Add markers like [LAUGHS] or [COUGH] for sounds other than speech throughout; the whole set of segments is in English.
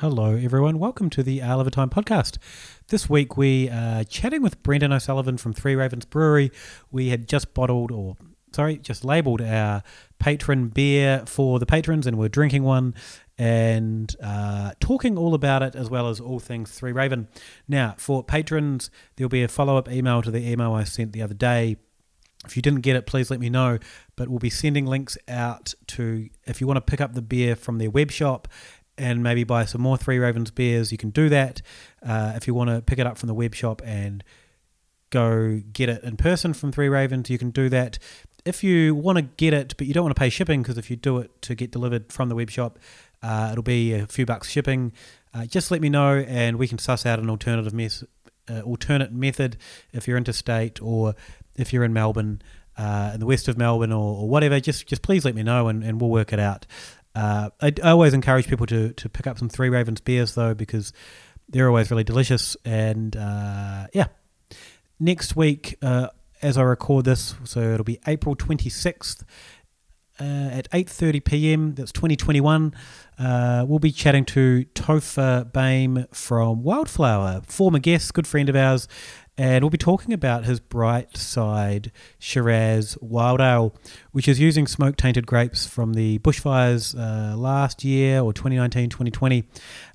Hello, everyone. Welcome to the Ale of a Time podcast. This week we are chatting with Brendan O'Sullivan from Three Ravens Brewery. We had just bottled, or sorry, just labelled our patron beer for the patrons, and we're drinking one and uh, talking all about it as well as all things Three Raven. Now, for patrons, there'll be a follow up email to the email I sent the other day. If you didn't get it, please let me know. But we'll be sending links out to if you want to pick up the beer from their web shop and maybe buy some more Three Ravens beers, you can do that. Uh, if you want to pick it up from the web shop and go get it in person from Three Ravens, you can do that. If you want to get it, but you don't want to pay shipping, because if you do it to get delivered from the web shop, uh, it'll be a few bucks shipping. Uh, just let me know, and we can suss out an alternative mes- uh, alternate method if you're interstate or if you're in Melbourne, uh, in the west of Melbourne or, or, whatever. Just just please let me know, and, and we'll work it out. Uh, I, I, always encourage people to, to pick up some Three Ravens beers though because they're always really delicious. And uh, yeah, next week uh, as I record this, so it'll be April twenty sixth. Uh, at 8.30 p.m. That's 2021. Uh, we'll be chatting to Topher Boehm from Wildflower, former guest, good friend of ours, and we'll be talking about his Bright Side Shiraz Wild Ale, which is using smoke tainted grapes from the bushfires uh, last year or 2019 2020.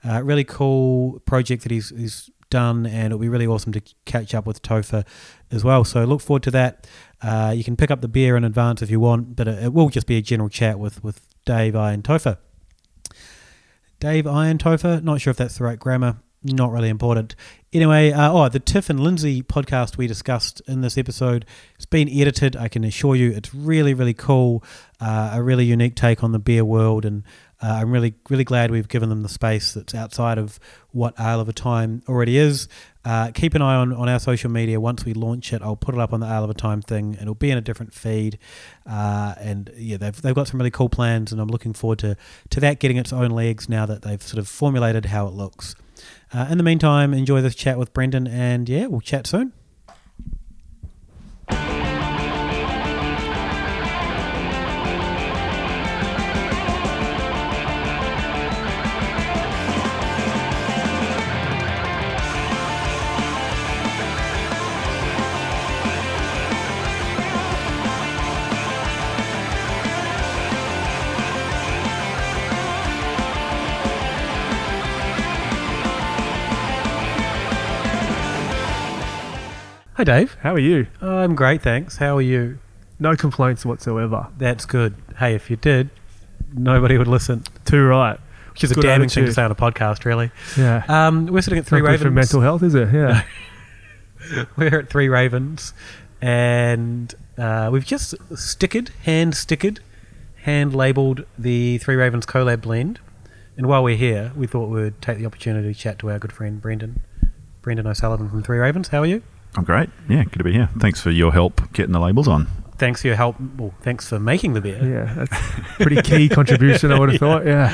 Uh, really cool project that he's, he's done, and it'll be really awesome to catch up with Topher as well. So look forward to that. Uh, you can pick up the beer in advance if you want, but it, it will just be a general chat with, with Dave, I, and Topher. Dave Iron Topher, not sure if that's the right grammar not really important. Anyway, uh, oh, the Tiff and Lindsay podcast we discussed in this episode, it's been edited. I can assure you it's really, really cool. Uh, a really unique take on the beer world. And uh, I'm really, really glad we've given them the space that's outside of what Ale of a Time already is. Uh, keep an eye on, on our social media. Once we launch it, I'll put it up on the Ale of a Time thing. It'll be in a different feed. Uh, and yeah, they've, they've got some really cool plans. And I'm looking forward to, to that getting its own legs now that they've sort of formulated how it looks. Uh, in the meantime, enjoy this chat with Brendan, and yeah, we'll chat soon. Hi, Dave. How are you? I'm great, thanks. How are you? No complaints whatsoever. That's good. Hey, if you did, nobody would listen. Too right. Which is a damning thing to say on a podcast, really. Yeah. Um, we're sitting at Three Not Ravens. for mental health, is it? Yeah. [LAUGHS] we're at Three Ravens, and uh, we've just stickered, hand stickered, hand labelled the Three Ravens collab blend. And while we're here, we thought we'd take the opportunity to chat to our good friend Brendan, Brendan O'Sullivan from Three Ravens. How are you? I'm great. Yeah, good to be here. Thanks for your help getting the labels on. Thanks for your help. Well, thanks for making the beer. Yeah, that's pretty key [LAUGHS] contribution. I would have thought. Yeah,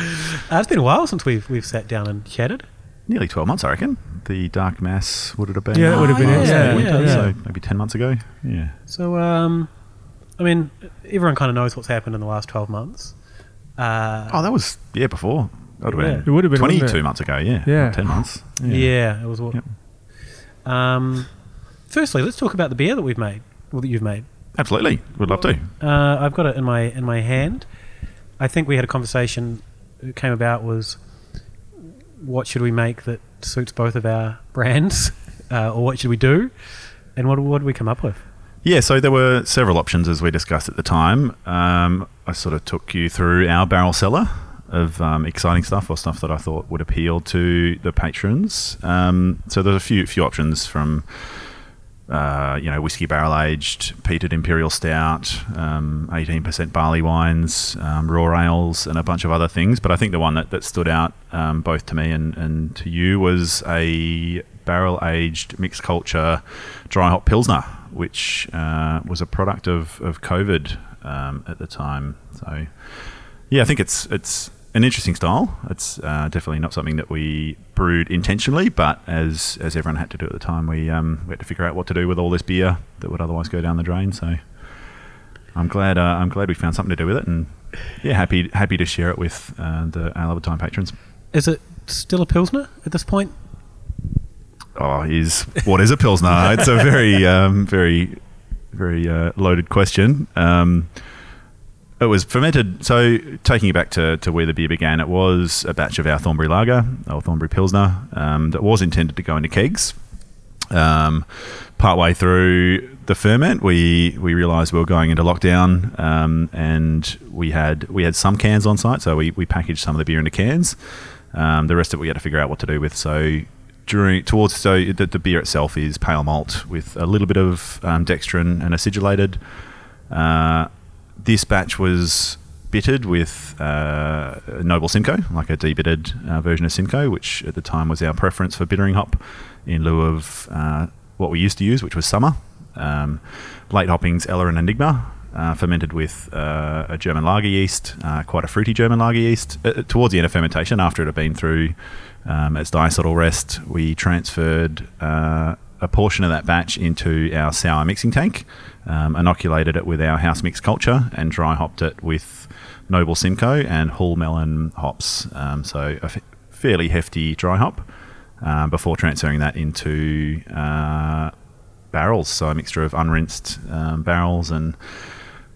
uh, it's been a while since we've we've sat down and chatted. Nearly twelve months, I reckon. The Dark Mass would it have been? Yeah, it would have been. Oh, yeah, winter, yeah, yeah. So maybe ten months ago. Yeah. So, um, I mean, everyone kind of knows what's happened in the last twelve months. Uh, Oh, that was yeah before. That would Yeah. have it would have been twenty-two months ago. Yeah. Yeah. Ten months. yeah. it was what. Yep. Um, firstly, let's talk about the beer that we've made, or that you've made. Absolutely. Would love to. Uh, I've got it in my in my hand. I think we had a conversation. That came about was what should we make that suits both of our [LAUGHS] brands, uh, or what should we do, and what what did we come up with? Yeah, so there were several options as we discussed at the time. Um, I sort of took you through our barrel cellar of um, exciting stuff or stuff that I thought would appeal to the patrons. Um, so there's a few few options from uh, you know whiskey barrel aged, peated imperial stout, um, 18% barley wines, um, raw ales, and a bunch of other things. But I think the one that, that stood out um, both to me and, and to you was a barrel aged mixed culture dry hop pilsner, which uh, was a product of, of COVID um, at the time. So yeah, I think it's it's an interesting style. It's uh, definitely not something that we brewed intentionally, but as as everyone had to do at the time, we um, we had to figure out what to do with all this beer that would otherwise go down the drain. So I'm glad uh, I'm glad we found something to do with it, and yeah, happy happy to share it with uh, the of a Time patrons. Is it still a pilsner at this point? Oh, is what is a pilsner? it's a very, um, very, very uh, loaded question. Um, it was fermented. So, taking it back to, to where the beer began, it was a batch of our Thornbury Lager, our Thornbury Pilsner, um, that was intended to go into kegs. Um, partway through the ferment, we we realised we were going into lockdown, um, and we had we had some cans on site, so we, we packaged some of the beer into cans. Um, the rest of it we had to figure out what to do with. So during towards so the, the beer itself is pale malt with a little bit of um, dextrin and acidulated. Uh, this batch was bittered with uh, Noble Simcoe, like a debitted uh, version of Simcoe, which at the time was our preference for bittering hop in lieu of uh, what we used to use, which was summer. Um, late hoppings, Ella and Enigma, uh, fermented with uh, a German lager yeast, uh, quite a fruity German lager yeast. Uh, towards the end of fermentation, after it had been through um, its diacetyl rest, we transferred uh, a portion of that batch into our sour mixing tank, um, inoculated it with our house mix culture, and dry hopped it with Noble Simcoe and Huell Melon hops. Um, so a f- fairly hefty dry hop. Um, before transferring that into uh, barrels, so a mixture of unrinsed um, barrels and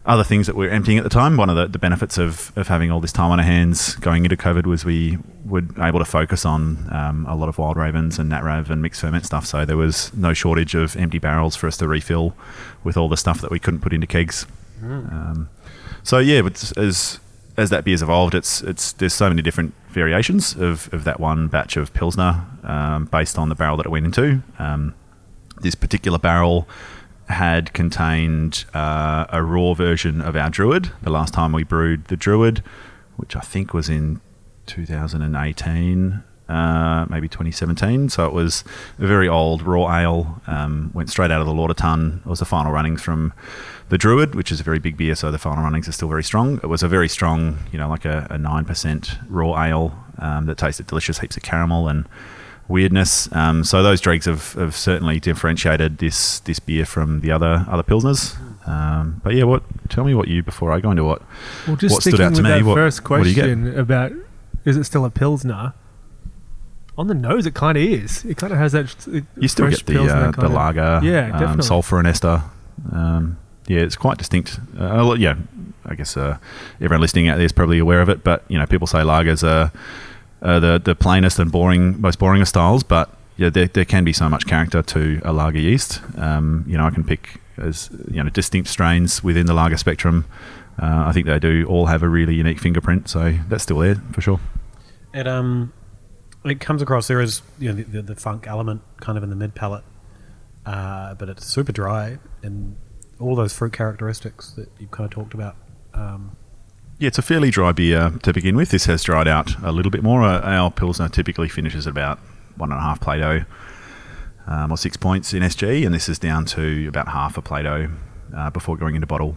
other things that we are emptying at the time. One of the, the benefits of, of having all this time on our hands going into COVID was we were able to focus on um, a lot of wild ravens and natrav and mixed ferment stuff. So there was no shortage of empty barrels for us to refill with all the stuff that we couldn't put into kegs. Um, so yeah, as as that beer's evolved, it's it's there's so many different variations of, of that one batch of pilsner um, based on the barrel that it went into. Um, this particular barrel had contained uh, a raw version of our Druid. The last time we brewed the Druid, which I think was in 2018, uh, maybe 2017. So it was a very old raw ale. Um, went straight out of the Lauter Tun. It was the final runnings from the Druid, which is a very big beer. So the final runnings are still very strong. It was a very strong, you know, like a, a 9% raw ale um, that tasted delicious, heaps of caramel and weirdness. Um, so those dregs have, have certainly differentiated this this beer from the other other pilsners. Um, but yeah, what? Tell me what you before I go into what. Well, just What stood sticking out to with me, that what- first what do you get? question about is it still a pilsner? On the nose, it kind of is. It kind of has that. it- You still get the uh, the lager, Yeah, um, definitely. sulfur and ester. Um, yeah, it's quite distinct. Uh, yeah, I guess uh, everyone listening out there is probably aware of it. But you know, people say lagers are, are the the plainest and boring, most boring of styles. But yeah, there, there can be so much character to a lager yeast. Um, you know, I can pick as you know distinct strains within the lager spectrum. Uh, I think they do all have a really unique fingerprint, so that's still there for sure. It um, it comes across there is you know the, the, the funk element kind of in the mid palate, uh, but it's super dry and all those fruit characteristics that you've kind of talked about. Um, Yeah, it's a fairly dry beer to begin with. This has dried out a little bit more. Uh, our Pilsner typically finishes at about one and a half Plato um, or six points in SG, and this is down to about half a Plato uh, before going into bottle.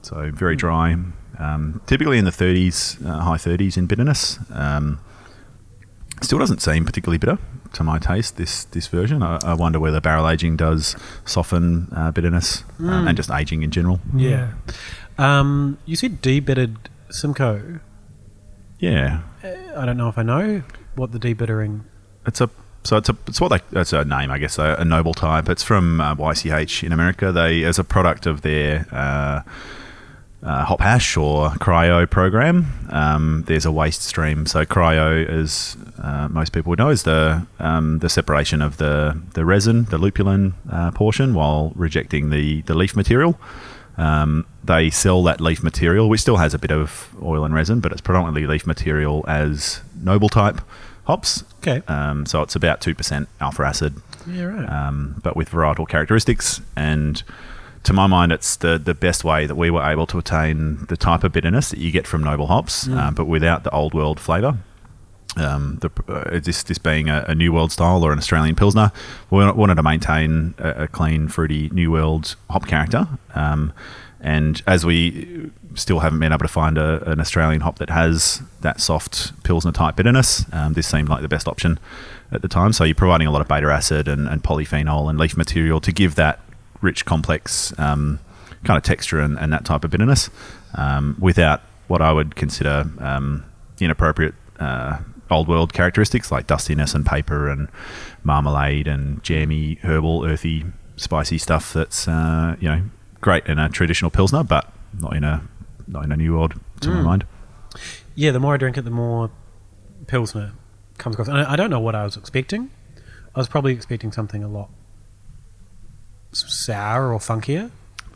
So very dry. Um, typically in the 30s, uh, high 30s in bitterness. Um, still doesn't seem particularly bitter to my taste. This this version. I, I wonder whether barrel aging does soften uh, bitterness um, and just aging in general. yeah. Um, you said debitted Simcoe. Yeah, Uh, I don't know if I know what the debittering. It's a so it's a it's what they it's a name I guess a, a noble type. It's from uh, YCH in America. They as a product of their uh, uh, hop hash or cryo program. Um, there's a waste stream. So cryo, as uh, most people would know, is the um, the separation of the the resin, the lupulin uh, portion, while rejecting the the leaf material. Um, they sell that leaf material, which still has a bit of oil and resin, but it's predominantly leaf material as noble type hops. Okay. Um, so it's about 2% alpha acid, Yeah, right. um, but with varietal characteristics. And to my mind, it's the, the best way that we were able to attain the type of bitterness that you get from noble hops, Mm. but without the old world flavour. Um, the, uh, this this being a, a new world style or an Australian pilsner, we wanted to maintain a, a clean, fruity new world hop character. Um, and as we still haven't been able to find a, an Australian hop that has that soft pilsner type bitterness, um, this seemed like the best option at the time. So you're providing a lot of beta acid and, and polyphenol and leaf material to give that rich, complex um, kind of texture and, and that type of bitterness um, without what I would consider um, inappropriate uh, old world characteristics like dustiness and paper and marmalade and jammy, herbal, earthy, spicy stuff. That's uh, you know great in a traditional pilsner, but not in a not in a new world to my Mm. mind. Yeah, the more I drink it, the more Pilsner comes across. And I don't know what I was expecting. I was probably expecting something a lot sour or funkier.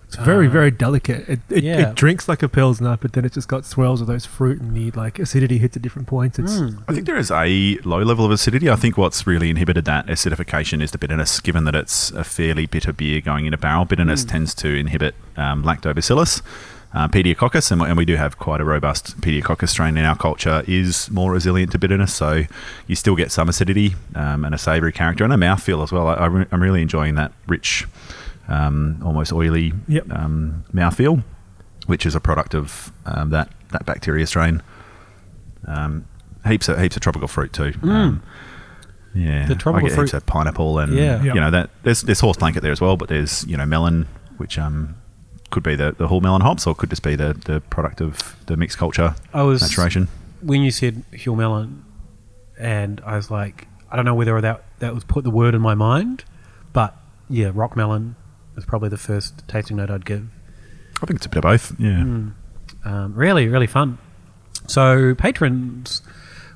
It's very, Uh, very delicate. It, it, yeah. it drinks like a pilsner, but then it's just got swirls of those fruit and the like acidity hits at different points. It's Mm. I think there is a low level of acidity. I think what's really inhibited that acidification is the bitterness, given that it's a fairly bitter beer going in a barrel. Bitterness tends to inhibit um, lactobacillus. Uh, pediococcus, and, and we do have quite a robust pediococcus strain in our culture, is more resilient to bitterness. So you still get some acidity um, and a savoury character and a mouthfeel as well. I, I re- I'm really enjoying that rich, um, almost oily Yep. um, mouthfeel, which is a product of um, that, that bacteria strain. Um, heaps of heaps of tropical fruit too. Um, yeah, The tropical I get fruit- heaps of pineapple and Yeah. Yeah. you know that there's there's horse blanket there as well, but there's you know melon, which um could be the the Huell Melon hops or could just be the the product of the mixed culture I was maturation. when you said Huell Melon, and I was like, I don't know whether that that was put the word in my mind, but yeah, rock melon is probably the first tasting note I'd give. I think it's a bit of both. Yeah, Mm. Um, really, really fun. So patrons,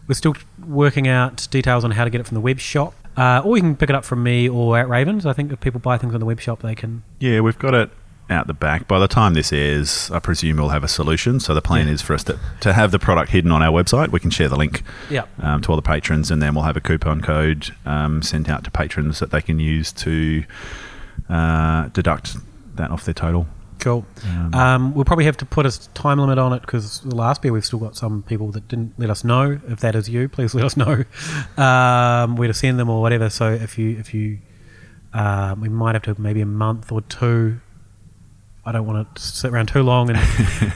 we're still working out details on how to get it from the web shop, uh, or you can pick it up from me or at Ravens. I think if people buy things on the web shop, they can. yeah, we've got it out the back. By the time this airs, I presume we'll have a solution. So the plan Yeah. is for us to to have the product hidden on our website. We can share the link. Yeah. um, to all the patrons, and then we'll have a coupon code um, sent out to patrons that they can use to uh, deduct that off their total. Cool. Um, Um, we'll probably have to put a time limit on it because the last beer we've still got some people that didn't let us know. If that is you, please [LAUGHS] let us know um, where to send them or whatever. So if you if you um, we might have to maybe a month or two. I don't want to sit around too long, and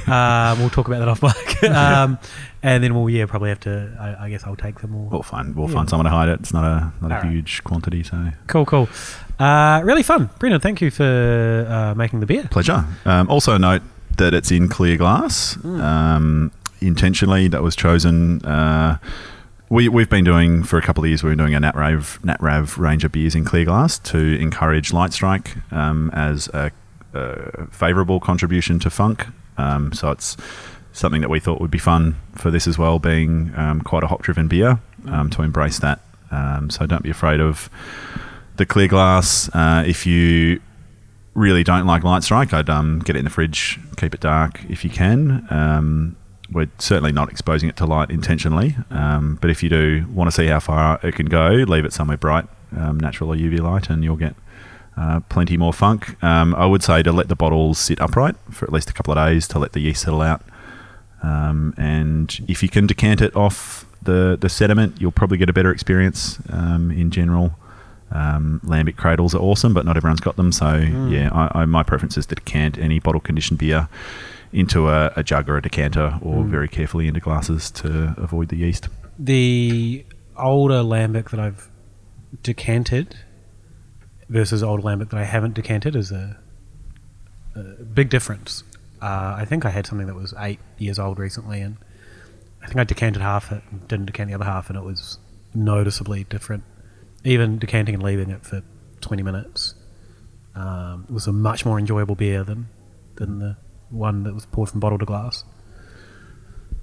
um, [LAUGHS] we'll talk about that off mic. [LAUGHS] um, and then we'll yeah probably have to. I, I guess I'll take them all. we'll find we'll Yeah. find someone to hide it. It's not a not a Alright. huge quantity, so Cool, cool. Uh, really fun, Brendan. Thank you for uh, making the beer. pleasure. Um, also note that it's in clear glass. Um, intentionally, that was chosen. Uh, we, we've been doing for a couple of years. We've been doing a NatRav NatRav range of beers in clear glass to encourage Light Strike um, as a, favourable contribution to funk. Um, so it's something that we thought would be fun for this as well, being um, quite a hop driven beer um, to embrace that. Um, so don't be afraid of the clear glass. Uh, if you really don't like Light Strike, I'd um, get it in the fridge, keep it dark if you can. Um, we're certainly not exposing it to light intentionally, but if you do want to see how far it can go, leave it somewhere bright, um, natural or UV light, and you'll get uh, plenty more funk. Um, I would say to let the bottles sit upright for at least a couple of days to let the yeast settle out. Um, and if you can decant it off the, the sediment, you'll probably get a better experience um, in general. Um, lambic cradles are awesome, but not everyone's got them. So yeah, I, I, my preference is to decant any bottle conditioned beer into a, a jug or a decanter, or very carefully into glasses to avoid the yeast. the older lambic that I've decanted versus old lambic that I haven't decanted is a, a big difference. Uh, I think I had something that was eight years old recently, and I think I decanted half it and didn't decant the other half, and it was noticeably different. Even decanting and leaving it for 20 minutes um, was a much more enjoyable beer than, than the one that was poured from bottle to glass.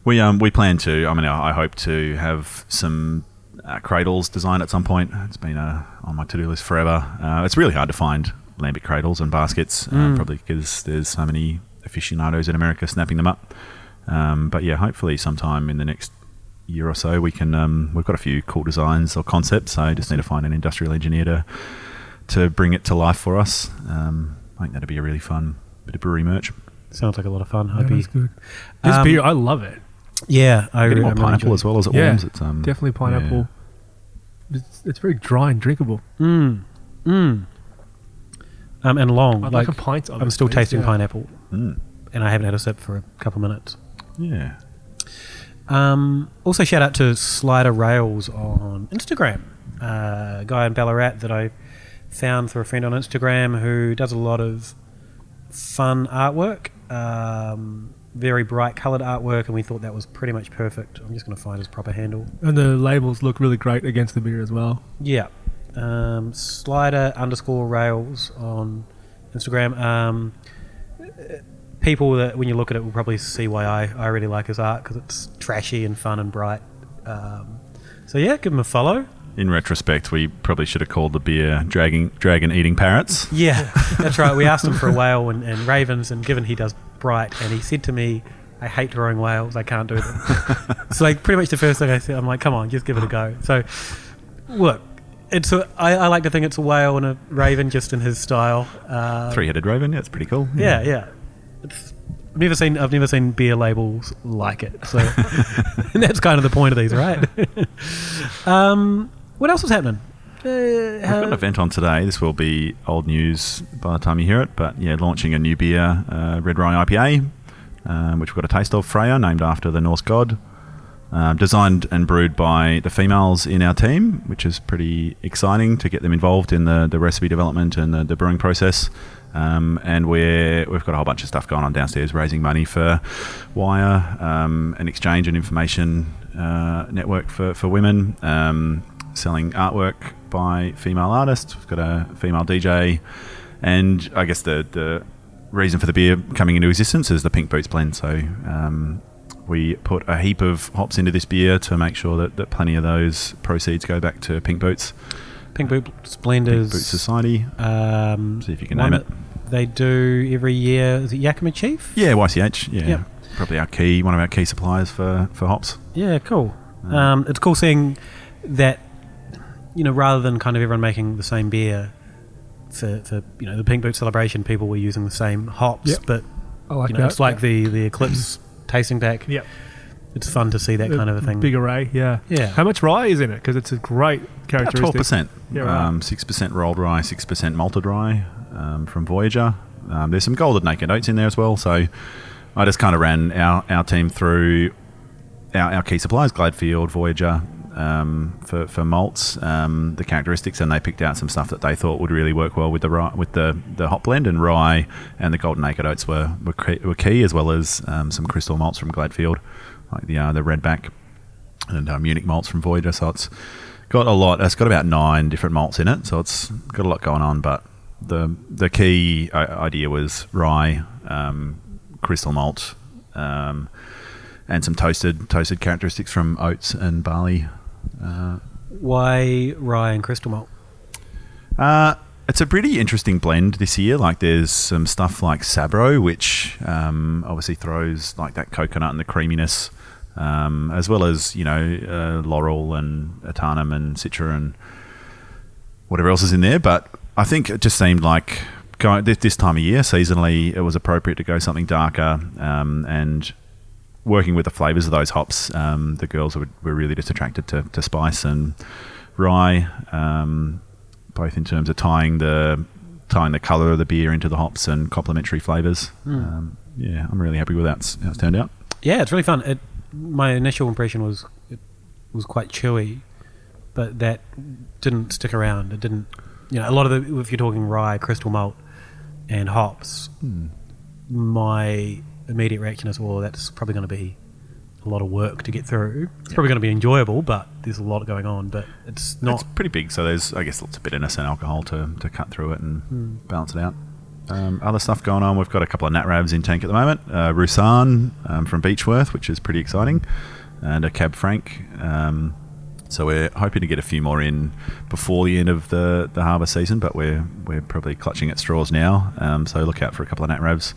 We um we plan to. I mean, I hope to have some uh, cradles design at some point. It's been uh, on my to do list forever. Uh, it's really hard to find lambic cradles and baskets, uh, probably because there's so many aficionados in America snapping them up. Um, but yeah, hopefully sometime in the next year or so we can. Um, we've got a few cool designs or concepts. So I just need to find an industrial engineer to to bring it to life for us. Um, I think that'd be a really fun bit of brewery merch. Sounds like a lot of fun. Yeah, I'd be, good. This Um, beer, I love it. yeah, I Getting re- more I'm really pineapple as well as it Yeah, warms. It's um, Definitely pineapple. It's, it's very dry and drinkable. Mm. Mm. Um, and long. I'd like, like, a pint of I'm it, still please, tasting yeah. pineapple. Mm, and I haven't had a sip for a couple of minutes. yeah. Um, also, shout out to Slider Rails on Instagram, uh, a guy in Ballarat that I found through a friend on Instagram who does a lot of fun artwork. Um, very bright coloured artwork, and we thought that was pretty much perfect. I'm just going to find his proper handle. And the labels look really great against the beer as well. Yeah. Um, slider underscore rails on Instagram. Um, people that, when you look at it, will probably see why I, I really like his art because it's trashy and fun and bright. Um, so, yeah, give him a follow. In retrospect, we probably should have called the beer dragon, dragon eating parrots. Yeah, [LAUGHS] that's right. We asked him for a whale and, and ravens, and given he does bright, and he said to me, I hate drawing whales. I can't do them. [LAUGHS] so like pretty much the first thing I said, I'm like, come on, just give it a go. So look, it's a, I, I like to think it's a whale and a raven just in his style. Uh, Three headed raven, yeah, it's pretty cool. Yeah, yeah. It's, I've never seen I've never seen beer labels like it. So and [LAUGHS] [LAUGHS] that's kind of the point of these, right? um, what else was happening? Uh, We've got an event on today. This will be old news by the time you hear it, but yeah, launching a new beer, uh, Red Rye IPA, um, which we've got a taste of, Freya, named after the Norse god. Um, designed and brewed by the females in our team, which is pretty exciting to get them involved in the, the recipe development and the, the brewing process. Um, and we're, we've got a whole bunch of stuff going on downstairs, raising money for Wire, um, an exchange and information uh, network for, for women, um, selling artwork by female artists. We've got a female DJ, and I guess the, the reason for the beer coming into existence is the Pink Boots blend. So um, we put a heap of hops into this beer to make sure that, that plenty of those proceeds go back to Pink Boots, Pink Boot Pink Splendors. Boot Society. Um, See if you can name it. They do every year. Is it Yakima Chief? Yeah, YCH. Yeah, Yep. probably our key, one of our key suppliers for, for hops. Yeah, cool. Um, it's cool seeing that, you know, rather than kind of everyone making the same beer for, for you know the Pink Boot celebration, people were using the same hops, Yep. but I like you know, that. it's like the the [COUGHS] Eclipse tasting deck. Yep. It's fun to see that kind of a thing. Big array, yeah. Yeah. How much rye is in it? Because it's a great characteristic. twelve percent. Yeah, right. Um, Six percent rolled rye, six percent malted rye um, from Voyager. Um, there's some golden naked oats in there as well. So I just kind of ran our, our team through our, our key suppliers, Gladfield, Voyager, um, for, for malts, um, the characteristics, and they picked out some stuff that they thought would really work well with the with the, the hop blend and rye, and the golden naked oats were were key, were key as well as um, some crystal malts from Gladfield, like the uh, the redback and uh, Munich malts from Voyager. So it's got a lot. It's got about nine different malts in it, so it's got a lot going on. But the the key idea was rye, um, crystal malt, um, and some toasted toasted characteristics from oats and barley. Uh, Why rye and crystal malt? uh, it's a pretty interesting blend this year. Like there's some stuff like Sabro, which um, obviously throws like that coconut and the creaminess, um, as well as you know uh, Loral and Ahtanum and Citra and whatever else is in there. But I think it just seemed like going this, time of year, seasonally, it was appropriate to go something darker um, and working with the flavors of those hops. Um, the girls were, were really just attracted to, to spice and rye, um, both in terms of tying the tying the color of the beer into the hops and complementary flavors. Um, yeah, I'm really happy with that, how it's turned out. Yeah, it's really fun. It, my initial impression was it was quite chewy, but that didn't stick around. It didn't. You know, a lot of the if you're talking rye, crystal malt, and hops, my immediate reaction is, well, that's probably going to be a lot of work to get through. It's probably going to be enjoyable, but there's a lot going on. But it's not. It's pretty big, so there's I guess lots of bitterness and alcohol to, to cut through it and balance it out. Um, other stuff going on. We've got a couple of Nat Ravs in tank at the moment. Uh, Roussanne um, from Beechworth, which is pretty exciting, and a Cab Franc. Um, so we're hoping to get a few more in before the end of the, the harvest season, but we're we're probably clutching at straws now. Um, so look out for a couple of Nat Ravs.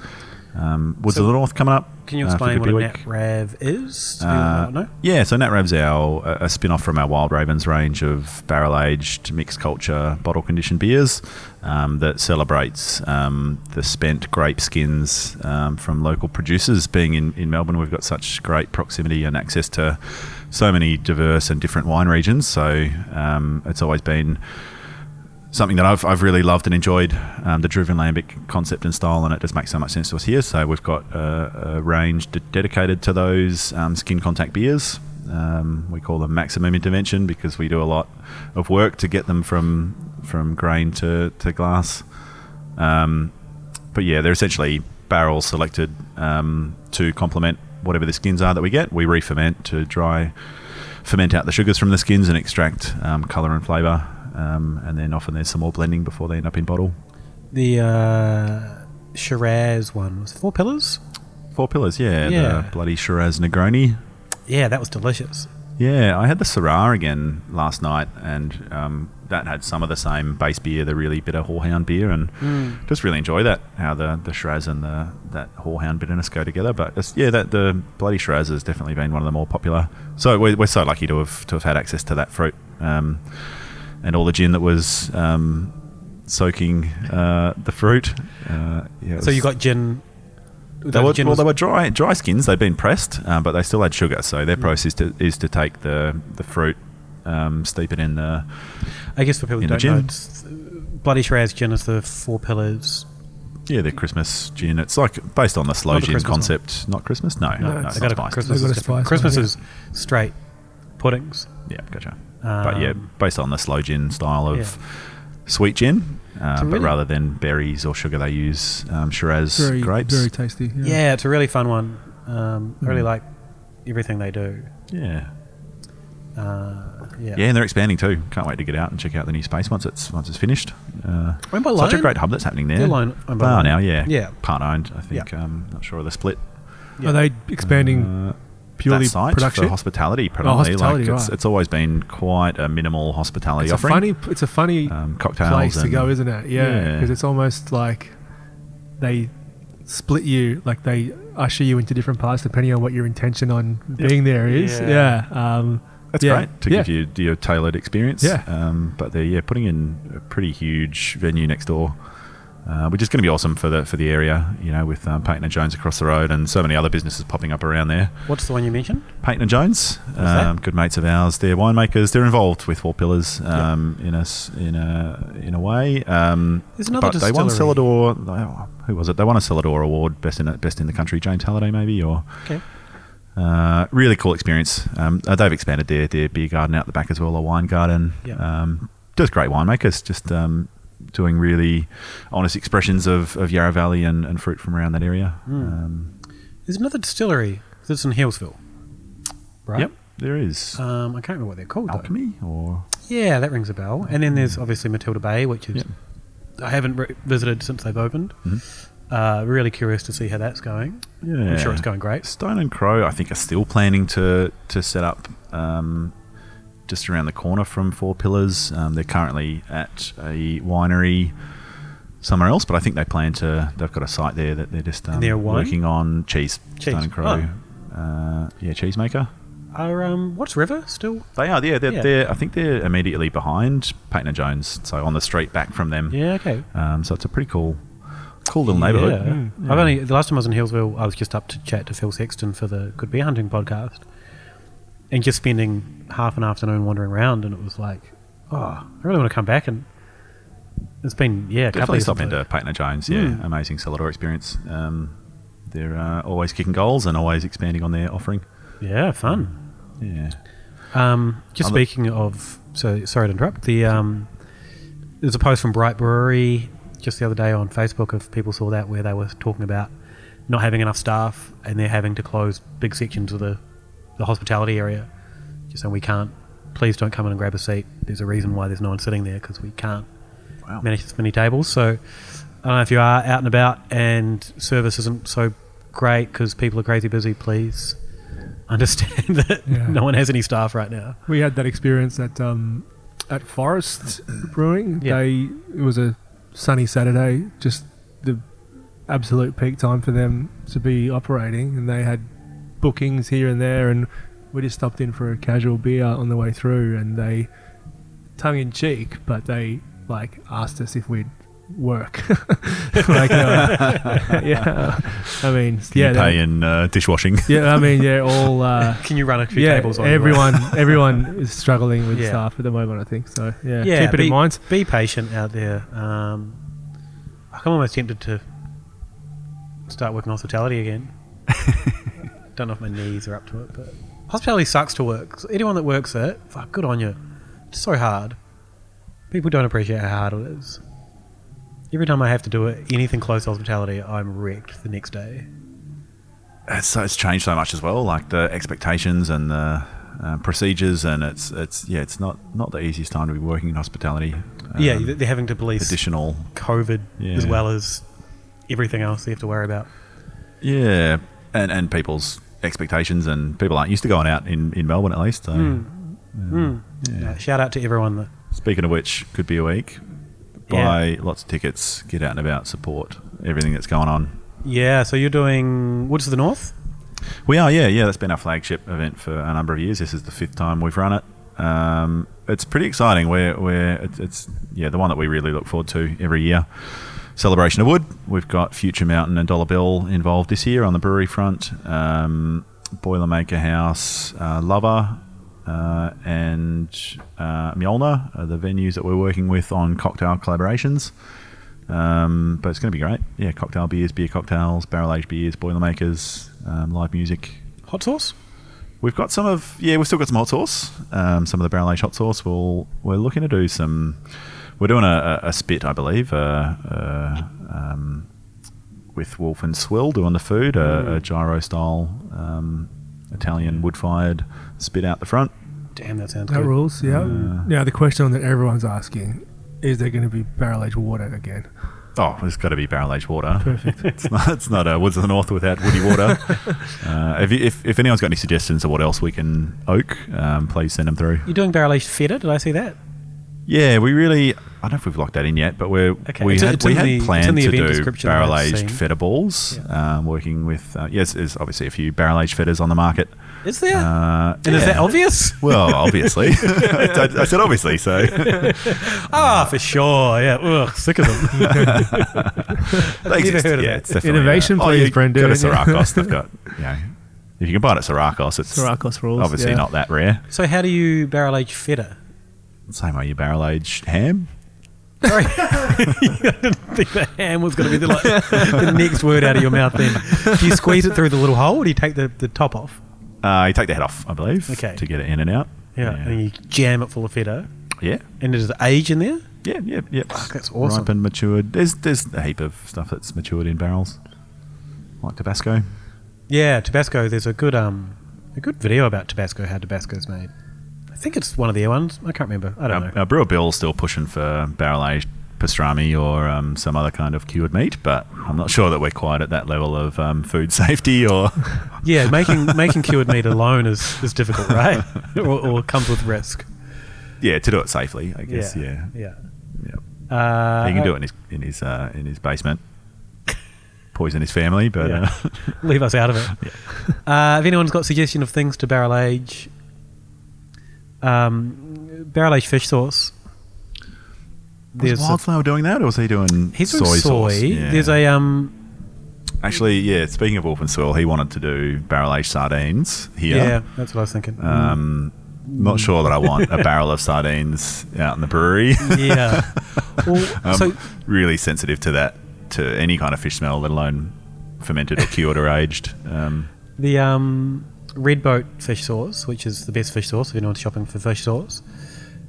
Um, Woods So of the North coming up. Can you uh, explain the what a beer nat week. rav is? Uh? Yeah, so Nat Rav's our a spin off from our Wild Ravens range of barrel aged mixed culture bottle conditioned beers um, that celebrates um, the spent grape skins um, from local producers. Being in, in Melbourne, we've got such great proximity and access to so many diverse and different wine regions. So um, it's always been something that I've, I've really loved and enjoyed um, the Druiven Lambic concept and style, and it just makes so much sense to us here. So we've got a, a range de- dedicated to those um, skin contact beers. Um, we call them maximum intervention because we do a lot of work to get them from from grain to, to glass. Um, but yeah, they're essentially barrels selected um, to complement whatever the skins are that we get. We re-ferment to dry, ferment out the sugars from the skins and extract um, colour and flavour. Um, and then often there's some more blending before they end up in bottle. The uh, Shiraz one was Four Pillars. Four pillars, yeah, Yeah. the bloody Shiraz Negroni. Yeah, that was delicious. Yeah, I had the Syrah again last night, and um, that had some of the same base beer, the really bitter Horehound beer, and just really enjoy that how the the Shiraz and the that Horehound bitterness go together. But it's, yeah, that the bloody Shiraz has definitely been one of the more popular. So we're, we're so lucky to have to have had access to that fruit, um, and all the gin that was um, soaking uh, the fruit. Uh, yeah, it So you was- got gin. they were, gin well, they were dry dry skins. They'd been pressed, um, but they still had sugar. So Mm. their process to, is to take the the fruit, um, steep it in the I guess for people who in the don't know, gin. it's, uh, Bloody Shiraz gin is the Four Pillars. yeah the Christmas gin. It's like based on the sloe Not the gin Christmas one. concept. Not Christmas, no, No, no, it's it's They not got a spiced. Christmas, They've is got a spice Christmas one, is straight puddings. Yeah, gotcha. But yeah, Um, based on the sloe gin style of yeah. sweet gin, uh, but really- rather than berries or sugar, they use um, Shiraz Very, grapes. very tasty. Yeah. Yeah, it's a really fun one. Um, I really Mm. like everything they do. yeah. Uh, yeah. Yeah, and they're expanding too. Can't wait to get out and check out the new space once it's once it's finished. Uh, by such a great hub that's happening there. They're by They now, yeah. Yeah. Part owned, I think. Um, not sure of the split. Yeah. Are they expanding Uh, purely that site production? for hospitality predominantly. hospitality, like it's, right. it's always been quite a minimal hospitality it's a offering. funny. It's a funny um, cocktails place to go, isn't it? Yeah, Yeah. because it's almost like they split you, like they usher you into different parts depending on what your intention on Yep. being there is. Yeah. Yeah, um, That's yeah, great to yeah. give you your tailored experience. Yeah. Um, but they're yeah putting in a pretty huge venue next door, uh, which is going to be awesome for the for the area. You know, with um, Payten and Jones across the road and so many other businesses popping up around there. What's the one you mentioned? Payten and Jones, um, good mates of ours. They're winemakers. They're involved with Four Pillars um, in a in a in a way. Um, There's another but they won distillery. cellar door. oh, Who was it? They won a cellar door award, best in best in the country. James Halliday, maybe, or Okay. uh, really cool experience. Um, uh, they've expanded their their beer garden out the back as well, a wine garden. Yeah. Um, just great winemakers. Just um, doing really honest expressions of, of Yarra Valley and, and fruit from around that area. Mm. Um, There's another distillery that's in Healesville. Right? Yep, there is Um, I can't remember what they're called. though. alchemy or Yeah, that rings a bell. And then there's obviously Matilda Bay, which is Yep. I haven't re- visited since they've opened. Mhm. Uh, really curious to see how that's going. yeah. I'm sure it's going great. Stone and Crow, I think, are still planning to to set up um, just around the corner from Four Pillars. Um, they're currently at a winery somewhere else, but I think they plan to. They've got a site there that they're just um, they're working on cheese. Cheese. Stone Crow, uh, yeah, cheesemaker. Are um, what's River still? They are, yeah. They're, Yeah. they're I think they're immediately behind Payten and Jones, so on the street back from them. Yeah, okay. Um, so it's a pretty cool, cool little neighbourhood. Yeah. Mm, I've only the last time I was in Healesville, I was just up to chat to Phil Sexton for the Good Beer Hunting podcast, and just spending half an afternoon wandering around, and it was like, oh, I really want to come back, and it's been yeah, Definitely years into Payten Jones. Yeah, Mm. amazing cellar door experience. Um, they're uh, always kicking goals and always expanding on their offering. Yeah, fun. Yeah, Um, just Other- speaking of, so sorry to interrupt. The um, there's a post from Bright Brewery just the other day on Facebook of people saw that where they were talking about not having enough staff and they're having to close big sections of the the hospitality area. Just saying we can't. Please don't come in and grab a seat. There's a reason why there's no one sitting there because we can't wow. manage this many tables. So I don't know if you are out and about and service isn't so great because people are crazy busy. Please [LAUGHS] understand that Yeah. no one has any staff right now. We had that experience at um, at Forrest Brewing. Yeah. They it was a sunny Saturday, just the absolute peak time for them to be operating, and they had bookings here and there, and we just stopped in for a casual beer on the way through, and they tongue in cheek, but they like asked us if we'd work. [LAUGHS] like, uh, [LAUGHS] yeah, I mean, Can yeah, you they- pay in uh, dishwashing. yeah, I mean, they're all. Uh, [LAUGHS] Can you run a few yeah, tables? while you work? everyone everyone is struggling with Yeah. staff at the moment. I think so. Yeah, Yeah, keep it be, in mind. Be patient out there. Um, I'm almost tempted to start working hospitality again. Don't know if my knees are up to it, but hospitality sucks to work. So anyone that works it, fuck, good on you. It's so hard. People don't appreciate how hard it is. Every time I have to do it, anything close to hospitality, I'm wrecked the next day. It's, so it's changed so much as well, like the expectations and the uh, procedures, and it's it's yeah, it's not not the easiest time to be working in hospitality. yeah, Um, they're having to police additional COVID as well as everything else they have to worry about. Yeah, and and people's expectations, and people aren't used to going out in, in Melbourne at least. So, Mm. yeah. Uh, shout out to everyone that Speaking of which, could be a week. Buy lots of tickets, get out and about, support everything that's going on. Yeah, so you're doing Woods of the North? We are, yeah, yeah. That's been our flagship event for a number of years. This is the fifth time we've run it. Um, it's pretty exciting. We're, we're it's, it's yeah the one that we really look forward to every year. Celebration of Wood. We've got Future Mountain and Dollar Bill involved this year on the brewery front. Um, Boilermaker House, uh, Lover, uh, and uh, Mjolnir are the venues that we're working with on cocktail collaborations. Um, but it's going to be great. Yeah, cocktail beers, beer cocktails, barrel aged beers, Boilermakers, um, live music. Hot sauce? We've got some of yeah, we've still got some hot sauce. Um, some of the barrel aged hot sauce. We'll we're looking to do some. We're doing a, a, a spit, I believe, uh, uh, um, with Wolf and Swill doing the food, a, a gyro style um, Italian wood fired spit out the front. Damn, that sounds That good. rules, yeah. Uh, now the question that everyone's asking is there going to be barrel aged water again? Oh, there's got to be barrel aged water. Perfect. [LAUGHS] It's not. It's not a Woods of the North without woody water. [LAUGHS] uh, if, if if anyone's got any suggestions of what else we can oak, um, please send them through. You're doing barrel aged feta? Did I see that? Yeah, we really. I don't know if we've locked that in yet, but we're Okay, we it's- had it's we had the- planned to do barrel aged seen. feta balls. Um, working with uh, yes, there's obviously a few barrel aged fetas on the market. Is there? Uh, and is that obvious? Well, [LAUGHS] obviously, [LAUGHS] I, I said obviously. So [LAUGHS] Ah, for sure. Yeah. Ugh, sick of them. they exist. heard yeah, it's definitely Innovation, uh, please, you Brendan. Go to Psarakos. They've got you know, if you can buy it at Psarakos, it's Psarakos rules. obviously yeah. not that rare. so, how do you barrel age feta? Same way you barrel aged ham. Sorry. [LAUGHS] I didn't think the ham was going to be the, like, the next word out of your mouth then. Do you squeeze it through the little hole or do you take the, the top off? Uh, you take the head off, I believe, Okay. to get it in and out. Yeah. And you jam it full of feta. yeah. And there's age in there? Yeah, yeah, yeah. Fuck, that's awesome. Ripened, matured. There's there's a heap of stuff that's matured in barrels, like Tabasco. Yeah, Tabasco. There's a good um a good video about Tabasco, how Tabasco's made. I think it's one of the ones. I can't remember. I don't Our, know. our brewer Bill's still pushing for barrel aged pastrami or um, some other kind of cured meat, but I'm not sure that we're quite at that level of um, food [LAUGHS] safety or. [LAUGHS] Yeah, making making cured meat alone is, is difficult, right? [LAUGHS] or, or comes with risk. yeah, to do it safely, I guess. Yeah, Yeah. yeah. Uh, he can do it in his in his uh, in his basement. Poison his family, but Yeah. uh, Leave us out of it. Uh, if anyone's got suggestion of things to barrel age, um, barrel aged fish sauce. was There's a, Wildflower doing that, or was he doing he's soy doing soy. sauce? Yeah. There's a um, Actually, yeah. Speaking of Wolf soil, he wanted to do barrel aged sardines here. yeah. that's what I was thinking. Um, not sure that I want a barrel of sardines out in the brewery. yeah. [LAUGHS] Well, I'm so really sensitive to that, to any kind of fish smell, let alone fermented or cured or aged. Um, the um, Red Boat fish sauce, which is the best fish sauce if anyone's shopping for fish sauce,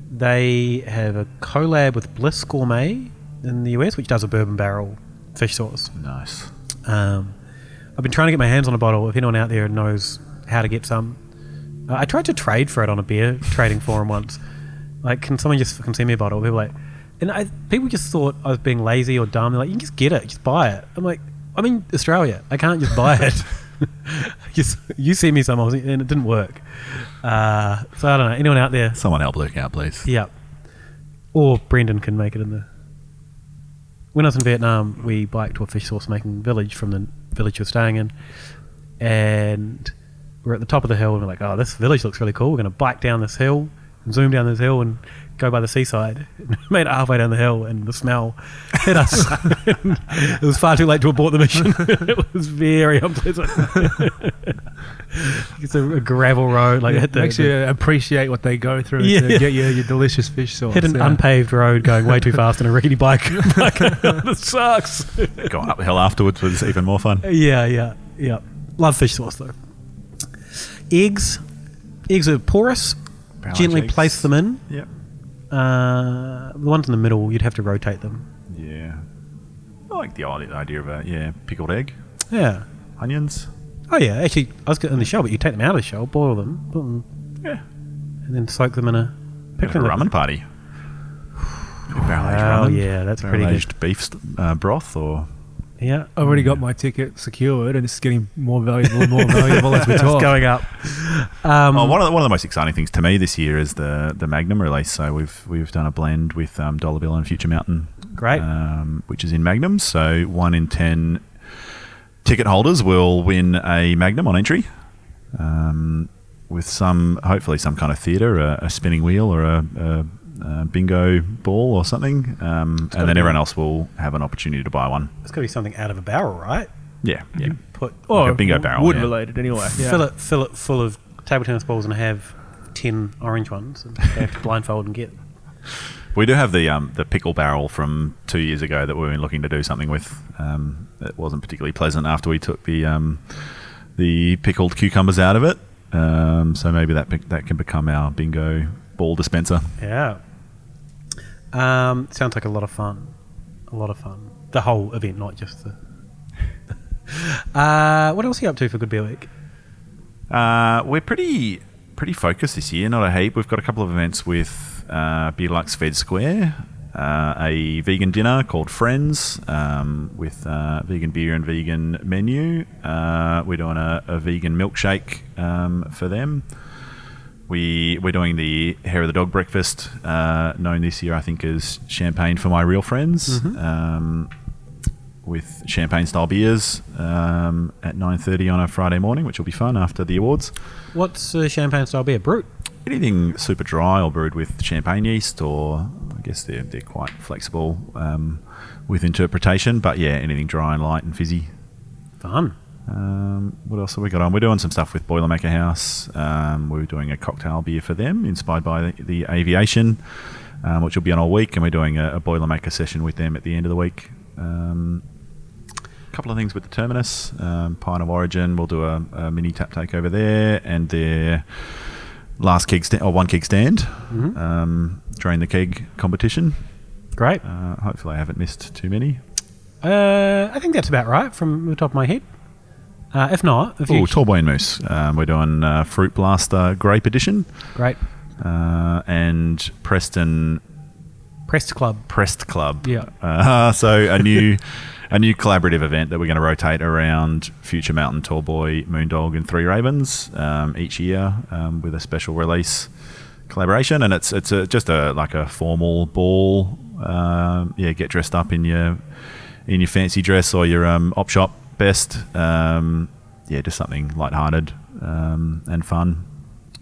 they have a collab with BLiS Gourmet in the US, which does a bourbon barrel fish sauce. nice. Um, I've been trying to get my hands on a bottle. If anyone out there knows how to get some, uh, I tried to trade for it on a beer [LAUGHS] trading forum once. Like, can someone just fucking send me a bottle? People like, and I, people just thought I was being lazy or dumb. They're like, you can just get it, just buy it. I'm like, I'm in Australia. I can't just buy it. [LAUGHS] just [LAUGHS] you send me some, and it didn't work. Uh, so I don't know. Anyone out there? Someone help Luke out, please. Yeah. Or Brendan can make it in the. When I was in Vietnam, we biked to a fish sauce making village from the village we were staying in, and we're at the top of the hill, and we're like, "Oh, this village looks really cool. We're going to bike down this hill, and zoom down this hill, and go by the seaside." [LAUGHS] Made it halfway down the hill, and the smell hit us. [LAUGHS] [LAUGHS] it was far too late to abort the mission. it was very unpleasant. it's a, a gravel road, like Yeah, hit the, makes you appreciate what they go through Yeah. to get you your delicious fish sauce. hit an yeah. unpaved road going way too fast in a rickety bike. it sucks. Going up the hill afterwards was even more fun. yeah, yeah, yeah. Love fish sauce though. Eggs, eggs are porous. Barrel Gently aged place them in. Yep. Uh, the ones in the middle, you'd have to rotate them. Yeah. I like the idea of a yeah pickled egg, Yeah. onions. Oh yeah. Actually, I was in the shell, but you take them out of the shell, boil them, put them, Yeah, and then soak them in a a ramen party. [SIGHS] Aged Wow, yeah, that's pretty good. beef st- uh, broth or Yeah. I've already got my ticket secured, and it's getting more valuable and more [LAUGHS] valuable as we It's talk. going up. Um, Well, one of the, one of the most exciting things to me this year is the the Magnum release. So we've we've done a blend with um, Dollar Bill and Future Mountain, Great. um, which is in Magnums. So one in ten ticket holders will win a Magnum on entry, um, with some hopefully some kind of theatre, a, a spinning wheel, or a, a, a bingo ball or something, um, and then be- everyone else will have an opportunity to buy one. it's got to be something out of a barrel, right? Yeah, yeah. Put Or a bingo barrel, Wood yeah. related, anyway. Yeah. fill it fill it full of table tennis balls and have ten orange ones and they have to blindfold and get. We do have the um, the pickle barrel from two years ago that we were looking to do something with. Um, it wasn't particularly pleasant after we took the um, the pickled cucumbers out of it. Um, so maybe that that can become our bingo ball dispenser. Yeah. Um, sounds like a lot of fun. A lot of fun. The whole event, not just the. [LAUGHS] uh, what else are you up to for Good Beer Week? Uh, we're pretty pretty focused this year, not a heap. We've got a couple of events with uh, Beer Lux Fed Square, uh, a vegan dinner called Friends um, with uh, vegan beer and vegan menu. Uh, we're doing a, a vegan milkshake um, for them. We we're doing the hair of the dog breakfast, uh, known this year I think as champagne for my real friends. Um, with champagne style beers um, at 9.30 on a Friday morning, which will be fun after the awards. What's uh, champagne style beer? Brute. Anything super dry or brewed with champagne yeast, or I guess they're, they're quite flexible um, with interpretation, but yeah, anything dry and light and fizzy. Fun. Um, what else have we got on? We're doing some stuff with Boilermaker House. Um, we're doing a cocktail beer for them, inspired by the, the aviation, um, which will be on all week, and we're doing a, a Boilermaker session with them at the end of the week. Um, a couple of things with the Terminus, um, Pint of Origin. We'll do a, a mini tap take over there, and their last keg stand or one keg stand, Mhm. um, drain the keg competition. Great. Uh, hopefully, I haven't missed too many. Uh, I think that's about right from the top of my head. Uh, if not, if you Oh, Tallboy and Moose. Um, we're doing uh, Fruit Blaster Grape Edition. great uh, and Preston Pressed Club. Prest Club. Yeah. Uh, [LAUGHS] so a new a new collaborative event that we're going to rotate around Future Mountain, Tallboy, Moondog, and Three Ravens um, each year um, with a special release collaboration, and it's it's a, just a like a formal ball. Um, yeah, get dressed up in your in your fancy dress or your um, op shop best. Um, yeah, just something lighthearted um, and fun.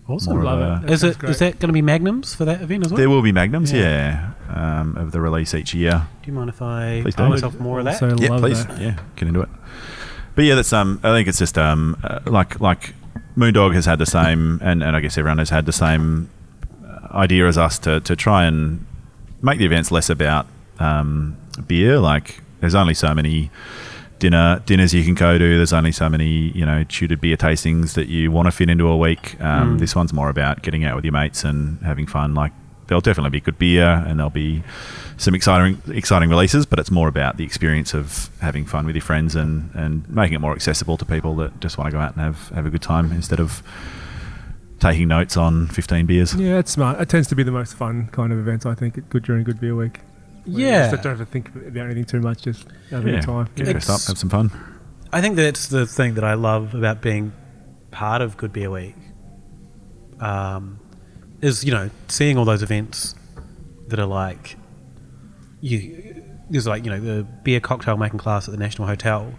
Awesome. More of Love a- it. That Is sounds it great. is that going to be magnums for that event as well? There will be magnums, Yeah. yeah, um, of the release each year. Do you mind if I Please buy do. myself more of that? Also yeah, please, that. yeah, get into it. But yeah, that's um, I think it's just um, uh, like like Moondog has had the same, and, and I guess everyone has had the same uh, idea as us to to try and make the events less about um, beer. Like, there's only so many dinner dinners you can go to. There's only so many you know tutored beer tastings that you want to fit into a week. Um, Mm. This one's more about getting out with your mates and having fun. Like, there'll definitely be good beer, and there'll be some exciting exciting releases. But it's more about the experience of having fun with your friends and and making it more accessible to people that just want to go out and have have a good time instead of taking notes on 15 beers. Yeah, it's smart. It tends to be the most fun kind of event, I think, at good during Good Beer Week. Where you Yeah. just don't have to think about anything too much, just have a Yeah, good time. get Yeah. dressed up, have some fun. I think that's the thing that I love about being part of Good Beer Week. Um, is you know seeing all those events that are like you. There's like you know the beer cocktail making class at the National Hotel.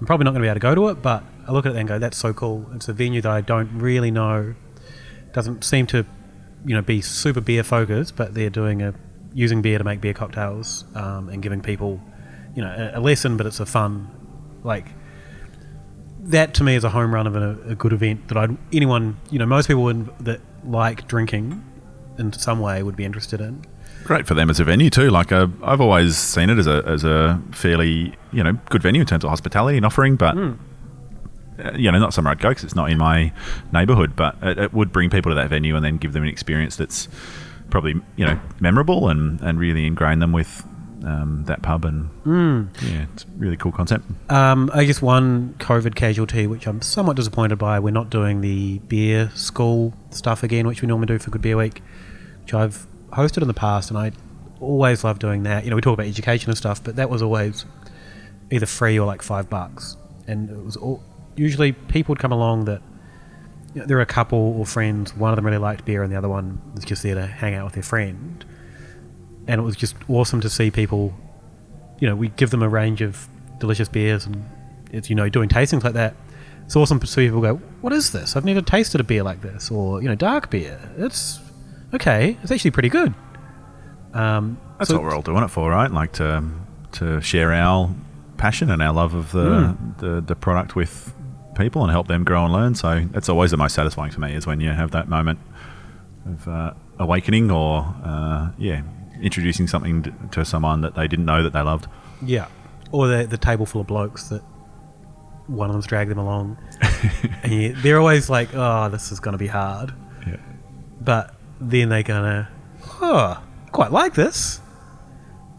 I'm probably not going to be able to go to it, but I look at it and go, "That's so cool." It's a venue that I don't really know. Doesn't seem to, you know, be super beer focused, but they're doing a using beer to make beer cocktails um, and giving people, you know, a, a lesson. But it's a fun, like that to me is a home run of a, a good event that I'd, anyone you know most people in, that like drinking in some way would be interested in. Great for them as a venue too. Like uh, I've always seen it as a as a fairly you know good venue in terms of hospitality and offering, but. Hmm. uh, You know, not somewhere I'd go because it's not in my neighbourhood, but it, it would bring people to that venue and then give them an experience that's probably you know memorable and, and really ingrain them with um, that pub, and Mm. yeah, it's a really cool concept. Um, I guess one COVID casualty, which I'm somewhat disappointed by, we're not doing the beer school stuff again, which we normally do for Good Beer Week, which I've hosted in the past, and I always love doing that. You know, we talk about education and stuff, but that was always either free or like five bucks, and it was all, usually people would come along that you know, there were a couple or friends. One of them really liked beer, and the other one was just there to hang out with their friend. And it was just awesome to see people. You know, we give them a range of delicious beers, and it's you know doing tastings like that. It's awesome to see people go, "What is this? I've never tasted a beer like this," or you know, dark beer. It's okay. It's actually pretty good. Um, That's so- what we're all doing it for, right? Like to to share our passion and our love of the Mm. the, the product with people and help them grow and learn. So that's always the most satisfying for me is when you have that moment of uh, awakening or uh, yeah, introducing something to someone that they didn't know that they loved. Yeah. Or the the table full of blokes that one of them's dragged them along. [LAUGHS] and you, they're always like, oh, this is going to be hard. Yeah. But then they're gonna, oh, quite like this.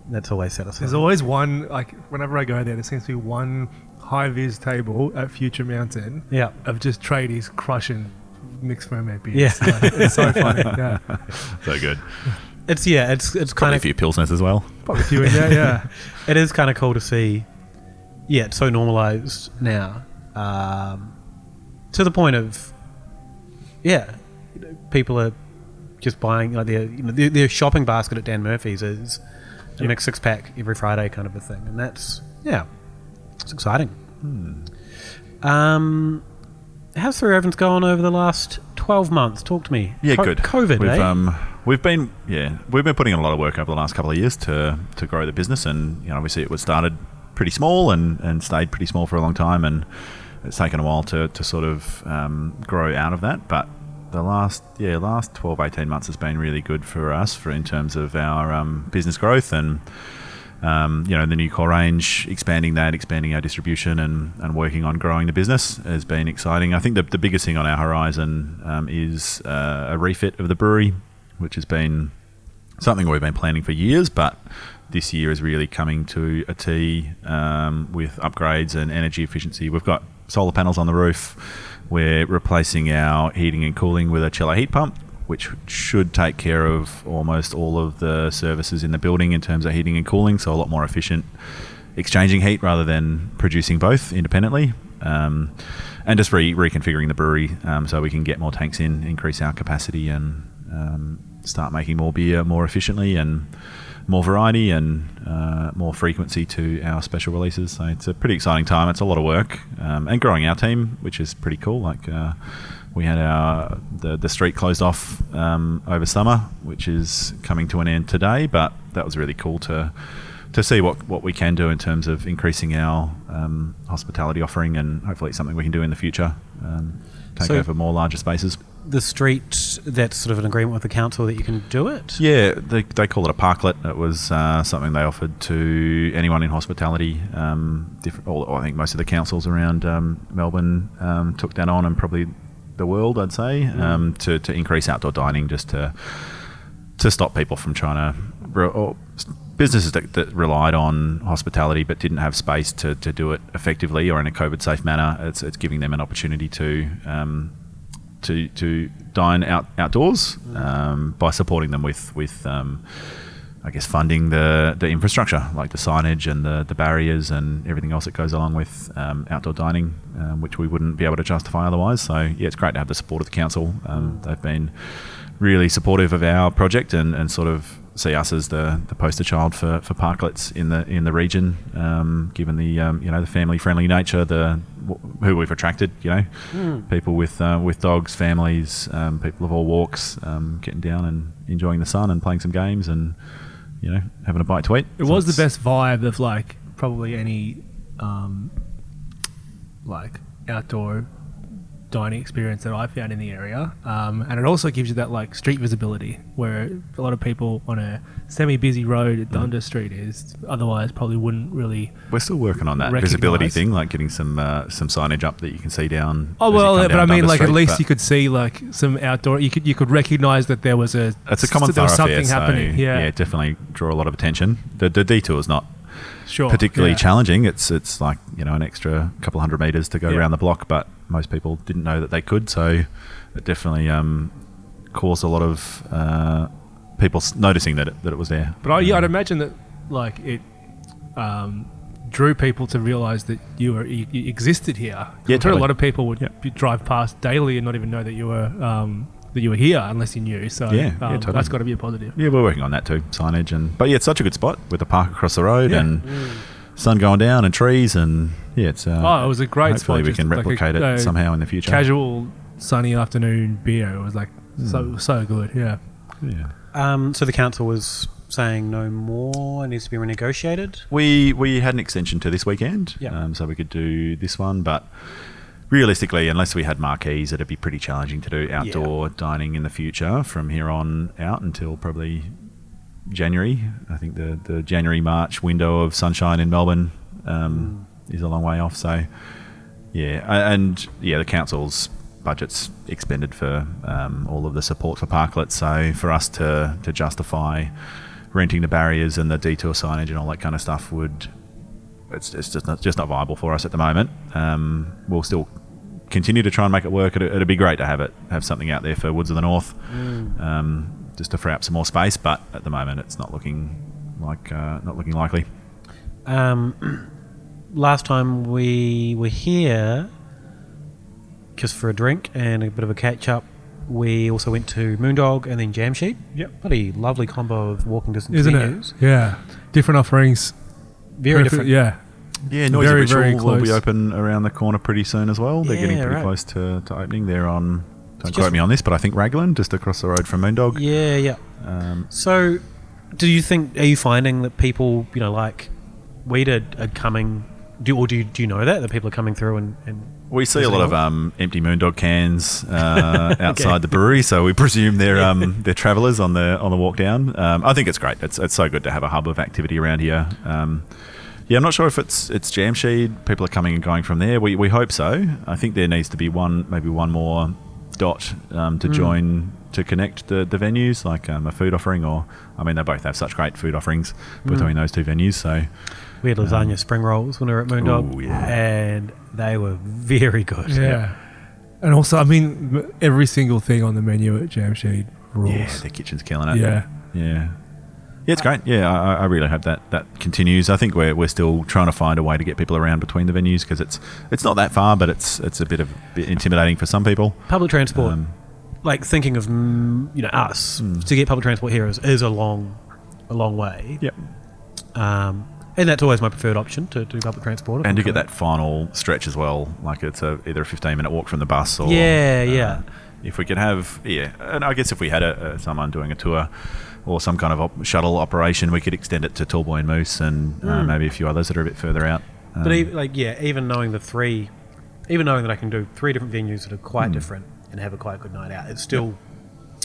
That's always satisfying. There's always one like whenever I go there, there seems to be one high vis table at Future Mountain yeah. of just tradies crushing mixed ferment beers. Yeah. [LAUGHS] Like, it's so funny. [LAUGHS] Yeah, So good. It's yeah, it's it's Probably kind a of few pilsners as well. probably a few in there. Yeah, [LAUGHS] it is kind of cool to see. Yeah, it's so normalized now, um, to the point of, yeah, you know, people are just buying like their you know their, their shopping basket at Dan Murphy's is a Yep. mixed six pack every Friday kind of a thing, and that's yeah, it's exciting. Um, how's Three Ravens gone over the last twelve months? Talk to me. Yeah, Co- good. COVID, We've eh? um, we've been yeah, we've been putting in a lot of work over the last couple of years to to grow the business, and you know, obviously it was started pretty small and and stayed pretty small for a long time, and it's taken a while to to sort of um, grow out of that, but. The last yeah last 12, 18 months has been really good for us for in terms of our um, business growth and um, you know, the new core range, expanding that, expanding our distribution, and, and working on growing the business has been exciting. I think the, the biggest thing on our horizon um, is uh, a refit of the brewery, which has been something we've been planning for years, but this year is really coming to a T um, with upgrades and energy efficiency. We've got solar panels on the roof. We're replacing our heating and cooling with a chiller heat pump, which should take care of almost all of the services in the building in terms of heating and cooling, so a lot more efficient exchanging heat rather than producing both independently. Um, and just re- reconfiguring the brewery um, so we can get more tanks in, increase our capacity, and um, start making more beer more efficiently and more variety and uh, more frequency to our special releases. So it's a pretty exciting time. It's a lot of work um, and growing our team, which is pretty cool. Like uh, we had our the, the street closed off um, over summer, which is coming to an end today. But that was really cool to to see what, what we can do in terms of increasing our um, hospitality offering, and hopefully it's something we can do in the future. Um, take So- over more larger spaces. the street. That's sort of an agreement with the council that you can do it. Yeah, they, they call it a parklet. It was uh, something they offered to anyone in hospitality. Um, different, all, I think most of the councils around um, Melbourne um, took that on, and probably the world, I'd say, um, to, to increase outdoor dining, just to to stop people from trying to or businesses that, that relied on hospitality but didn't have space to, to do it effectively or in a COVID safe manner. It's, it's giving them an opportunity to um, to to dine out outdoors um, by supporting them with with um, I guess funding the the infrastructure like the signage and the, the barriers and everything else that goes along with um, outdoor dining, um, which we wouldn't be able to justify otherwise. So yeah, it's great to have the support of the council. Um, they've been really supportive of our project and, and sort of see us as the, the poster child for, for parklets in the in the region, um, given the um, you know the family friendly nature, the wh- who we've attracted, you know, people with uh, with dogs, families, um, people of all walks, um, getting down and enjoying the sun and playing some games and you know having a bite to eat. it So was the best vibe of like probably any um, like outdoor dining experience that I found in the area, um, and it also gives you that like street visibility where a lot of people on a semi-busy road at Dundas Street is otherwise probably wouldn't really. We're still working on that Recognise. visibility thing, like getting some uh, some signage up that you can see down. Oh well, but I mean, like at least you could see like some outdoor. You could you could recognise that there was a That's a common there was something so, happening. Yeah, yeah, definitely draw a lot of attention. The, the detour is not sure. particularly yeah. challenging. It's it's like you know an extra couple hundred meters to go Yeah. around the block, but most people didn't know that they could, so it definitely um, caused a lot of uh, people noticing that it, that it was there. But I, yeah, I'd Um, imagine that like it um, drew people to realise that you were you existed here. Yeah, totally. a lot of people would Yeah. drive past daily and not even know that you were um, that you were here unless you knew. So Yeah, yeah, um, totally. that's got to be a positive. yeah, we're working on that too, signage and but yeah, it's such a good spot with the park across the road Yeah. and sun going down and trees and yeah, it's uh, oh, it was a great hopefully spot. we just can like a- replicate a it somehow in the future. Casual sunny afternoon beer. It was like Hmm. so so good. Yeah. Yeah. Um, so the council was saying no more. It needs to be renegotiated. We we had an extension to this weekend, Yeah. um, so we could do this one. But realistically, unless we had marquees, it'd be pretty challenging to do outdoor dining in the future from here on out until probably January. I think the the January March window of sunshine in Melbourne um, is a long way off. So yeah, and yeah, the council's budget's expended for um, all of the support for parklets. So for us to to justify renting the barriers and the detour signage and all that kind of stuff would it's, it's just not just not viable for us at the moment. Um, we'll still continue to try and make it work. It'd, it'd be great to have it have something out there for Woods of the North, um, just to free up some more space. But at the moment, it's not looking like uh, not looking likely. Um, [CLEARS THROAT] last time we were here, just for a drink and a bit of a catch up, we also went to Moondog and then Jamsheed. Yep. Bloody lovely combo of walking distance Isn't venues. it? Yeah. Different offerings. Very Perfect- different. Yeah. Yeah, Noisy Very, Ritual very will be open around the corner pretty soon as well. They're getting pretty right. close to, to opening. They're on. Don't just- quote me on this, but I think Raglan, just across the road from Moondog. Yeah, yeah. Um, So, do you think? Are you finding that people, you know, like we did, are coming? Do or do you, do you know that that people are coming through and, and We see a lot of um, empty Moondog cans uh, [LAUGHS] outside the brewery, so we presume they're um, they're travellers on the on the walk down. Um, I think it's great. It's, it's so good to have a hub of activity around here. Um, yeah, I'm not sure if it's it's Jamsheed. People are coming and going from there. We, we hope so. I think there needs to be one maybe one more dot um, to join to connect the, the venues, like um, a food offering, or I mean they both have such great food offerings between those two venues. So we had lasagna spring rolls when we were at Moondog, Um, Ooh, yeah. and they were very good. Yeah. And also, I mean, every single thing on the menu at Jamsheed rules. Yeah, the kitchen's killing it. Yeah. yeah, yeah. It's great. Yeah, I, I really hope that that continues. I think we're, we're still trying to find a way to get people around between the venues because it's it's not that far, but it's it's a bit of bit intimidating for some people. Public transport, Um, like thinking of mm, you know us to get public transport here is, is a long, a long way. Yep. Um, and that's always my preferred option to do public transport. And you get that final stretch as well. Like it's a, either a 15 minute walk from the bus or Yeah, uh, yeah. If we could have yeah, and I guess if we had a, a, someone doing a tour or some kind of op- shuttle operation, we could extend it to Tallboy and Moose and uh, Mm. maybe a few others that are a bit further out. But Um, even, like yeah, even knowing the three, even knowing that I can do three different venues that are quite Hmm. different and have a quite good night out, it still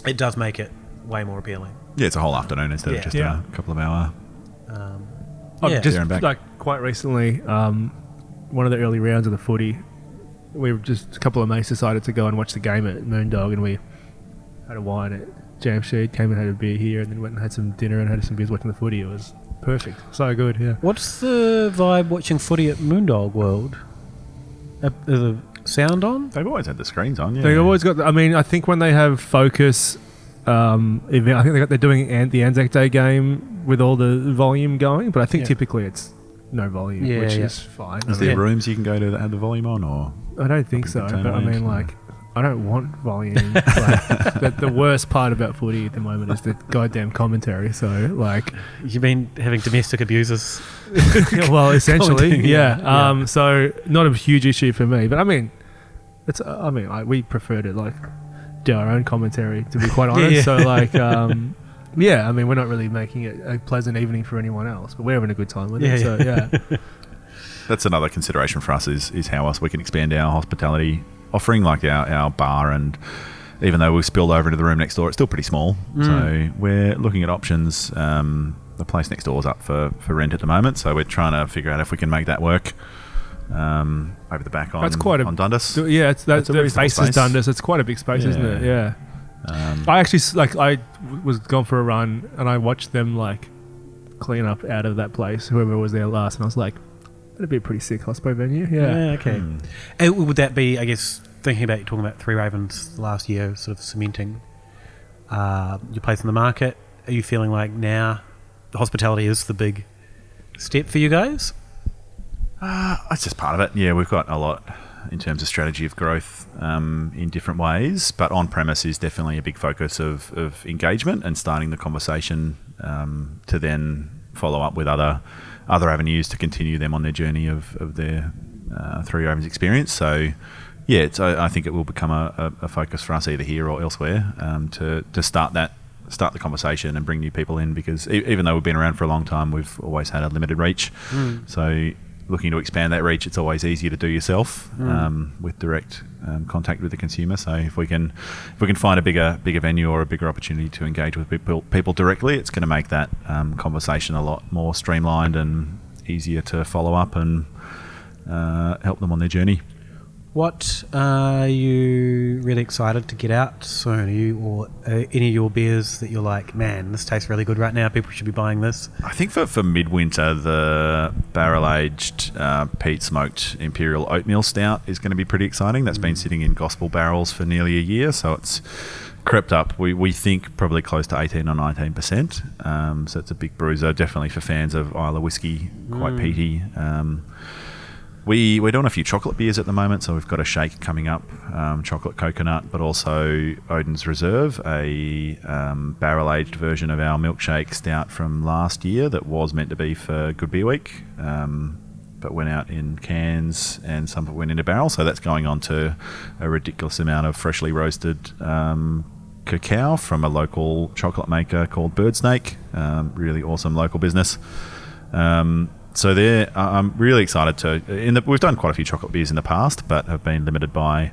it does make it way more appealing. yeah, it's a whole afternoon instead Yeah. of just Yeah. a couple of hour. Um, I've yeah. just There and back. like quite recently, um, one of the early rounds of the footy, we were just a couple of mates decided to go and watch the game at Moondog, and we had a wine at Jamsheed, came and had a beer here, and then went and had some dinner and had some beers watching the footy. It was perfect, so good. Yeah. What's the vibe watching footy at Moondog World? Uh, is the sound on? They've always had the screens on. Yeah, They've always got. I mean, I think when they have focus um, event, I think they got, they're doing an, the Anzac Day game with all the volume going, but I think Yeah. typically it's no volume, Yeah, which yeah. is fine. Is I, there mean, Yeah. rooms you can go to that have the volume on, or I don't think so, but I mean, like, I don't want volume. [LAUGHS] like, the, the worst part about footy at the moment is the goddamn commentary. So, like, You've been having domestic abusers. [LAUGHS] well, [LAUGHS] essentially, yeah. yeah. Um, so not a huge issue for me, but I mean, it's. uh, I mean, like, we prefer to like do our own commentary, to be quite honest. yeah. So, like, um, yeah. I mean, we're not really making it a pleasant evening for anyone else, but we're having a good time with Yeah, it. So, yeah. that's another consideration for us is is how else we can expand our hospitality offering, like our, our bar and even though we've spilled over into the room next door, it's still pretty small. So we're looking at options. Um, the place next door is up for, for rent at the moment, so we're trying to figure out if we can make that work. Um, over the back on That's quite a- on Dundas. Yeah, it's that, that faces space. Dundas. It's quite a big space, isn't it? Yeah. Um, I actually like I was gone for a run and I watched them like clean up out of that place. Whoever was there last, and I was like, that'd be a pretty sick hospo venue. Yeah. Yeah, okay. Hmm. Uh, would that be, I guess, thinking about you talking about Three Ravens last year, sort of cementing uh, your place in the market? Are you feeling like now the hospitality is the big step for you guys? Uh, that's just part of it. Yeah, we've got a lot in terms of strategy of growth um, in different ways, but on premise is definitely a big focus of, of engagement and starting the conversation um, to then follow up with other other avenues to continue them on their journey of, of their uh, Three Ravens experience. So, yeah, it's, I, I think it will become a, a, a focus for us either here or elsewhere um, to to start that start the conversation and bring new people in because e- even though we've been around for a long time, we've always had a limited reach. So looking to expand that reach, it's always easier to do yourself um, with direct um, contact with the consumer. So if we can if we can find a bigger bigger venue or a bigger opportunity to engage with people people directly, it's going to make that um, conversation a lot more streamlined and easier to follow up and uh, help them on their journey. What are you really excited to get out soon? Are you or uh, any of your beers that you're like, man, this tastes really good right now. People should be buying this. I think for, for midwinter, the barrel aged uh, peat smoked imperial oatmeal stout is going to be pretty exciting. That's been sitting in gospel barrels for nearly a year, so it's crept up. We, we think probably close to 18 or 19 percent. Um, so it's a big bruiser, definitely for fans of Islay whiskey, quite peaty. Um, we, we're doing a few chocolate beers at the moment, so we've got a shake coming up, um, chocolate coconut, but also Odin's Reserve, a um, barrel aged version of our milkshake stout from last year that was meant to be for Good Beer Week, um, but went out in cans and some of it went into barrel. So that's going on to a ridiculous amount of freshly roasted um, cacao from a local chocolate maker called Birdsnake. Um, really awesome local business. Um, so there, I- I'm really excited to. In the, we've done quite a few chocolate beers in the past, but have been limited by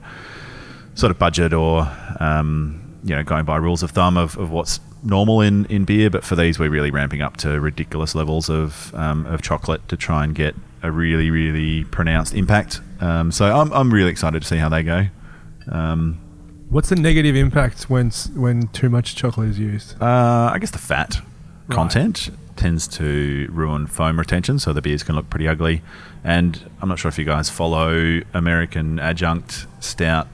sort of budget or um, you know going by rules of thumb of, of what's normal in, in beer. But for these, we're really ramping up to ridiculous levels of um, of chocolate to try and get a really really pronounced impact. Um, so I'm I'm really excited to see how they go. Um, What's the negative impact when when too much chocolate is used? Uh, I guess the fat Right. content tends to ruin foam retention, so the beers can look pretty ugly. And I'm not sure if you guys follow American adjunct stout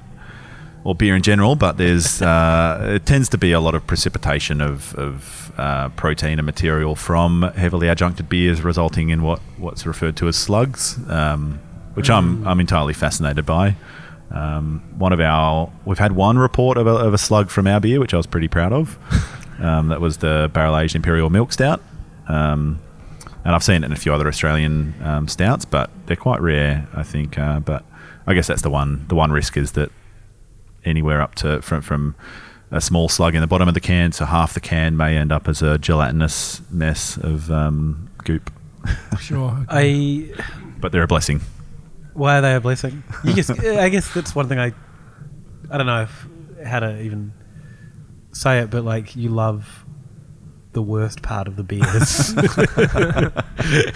or beer in general, but there's [LAUGHS] uh, it tends to be a lot of precipitation of, of uh, protein and material from heavily adjuncted beers, resulting in what, what's referred to as slugs, um, which I'm I'm entirely fascinated by. Um, one of our we've had one report of a, of a slug from our beer, which I was pretty proud of. [LAUGHS] Um, that was the barrel aged imperial milk stout, um, and I've seen it in a few other Australian um, stouts, but they're quite rare, I think. Uh, but I guess that's the one. The one risk is that anywhere up to from from a small slug in the bottom of the can to half the can may end up as a gelatinous mess of um, goop. [LAUGHS] Sure. I But they're a blessing. why are they a blessing? You just, I guess that's one thing I, I don't know if, how to even say it, but like you love the worst part of the beers, [LAUGHS]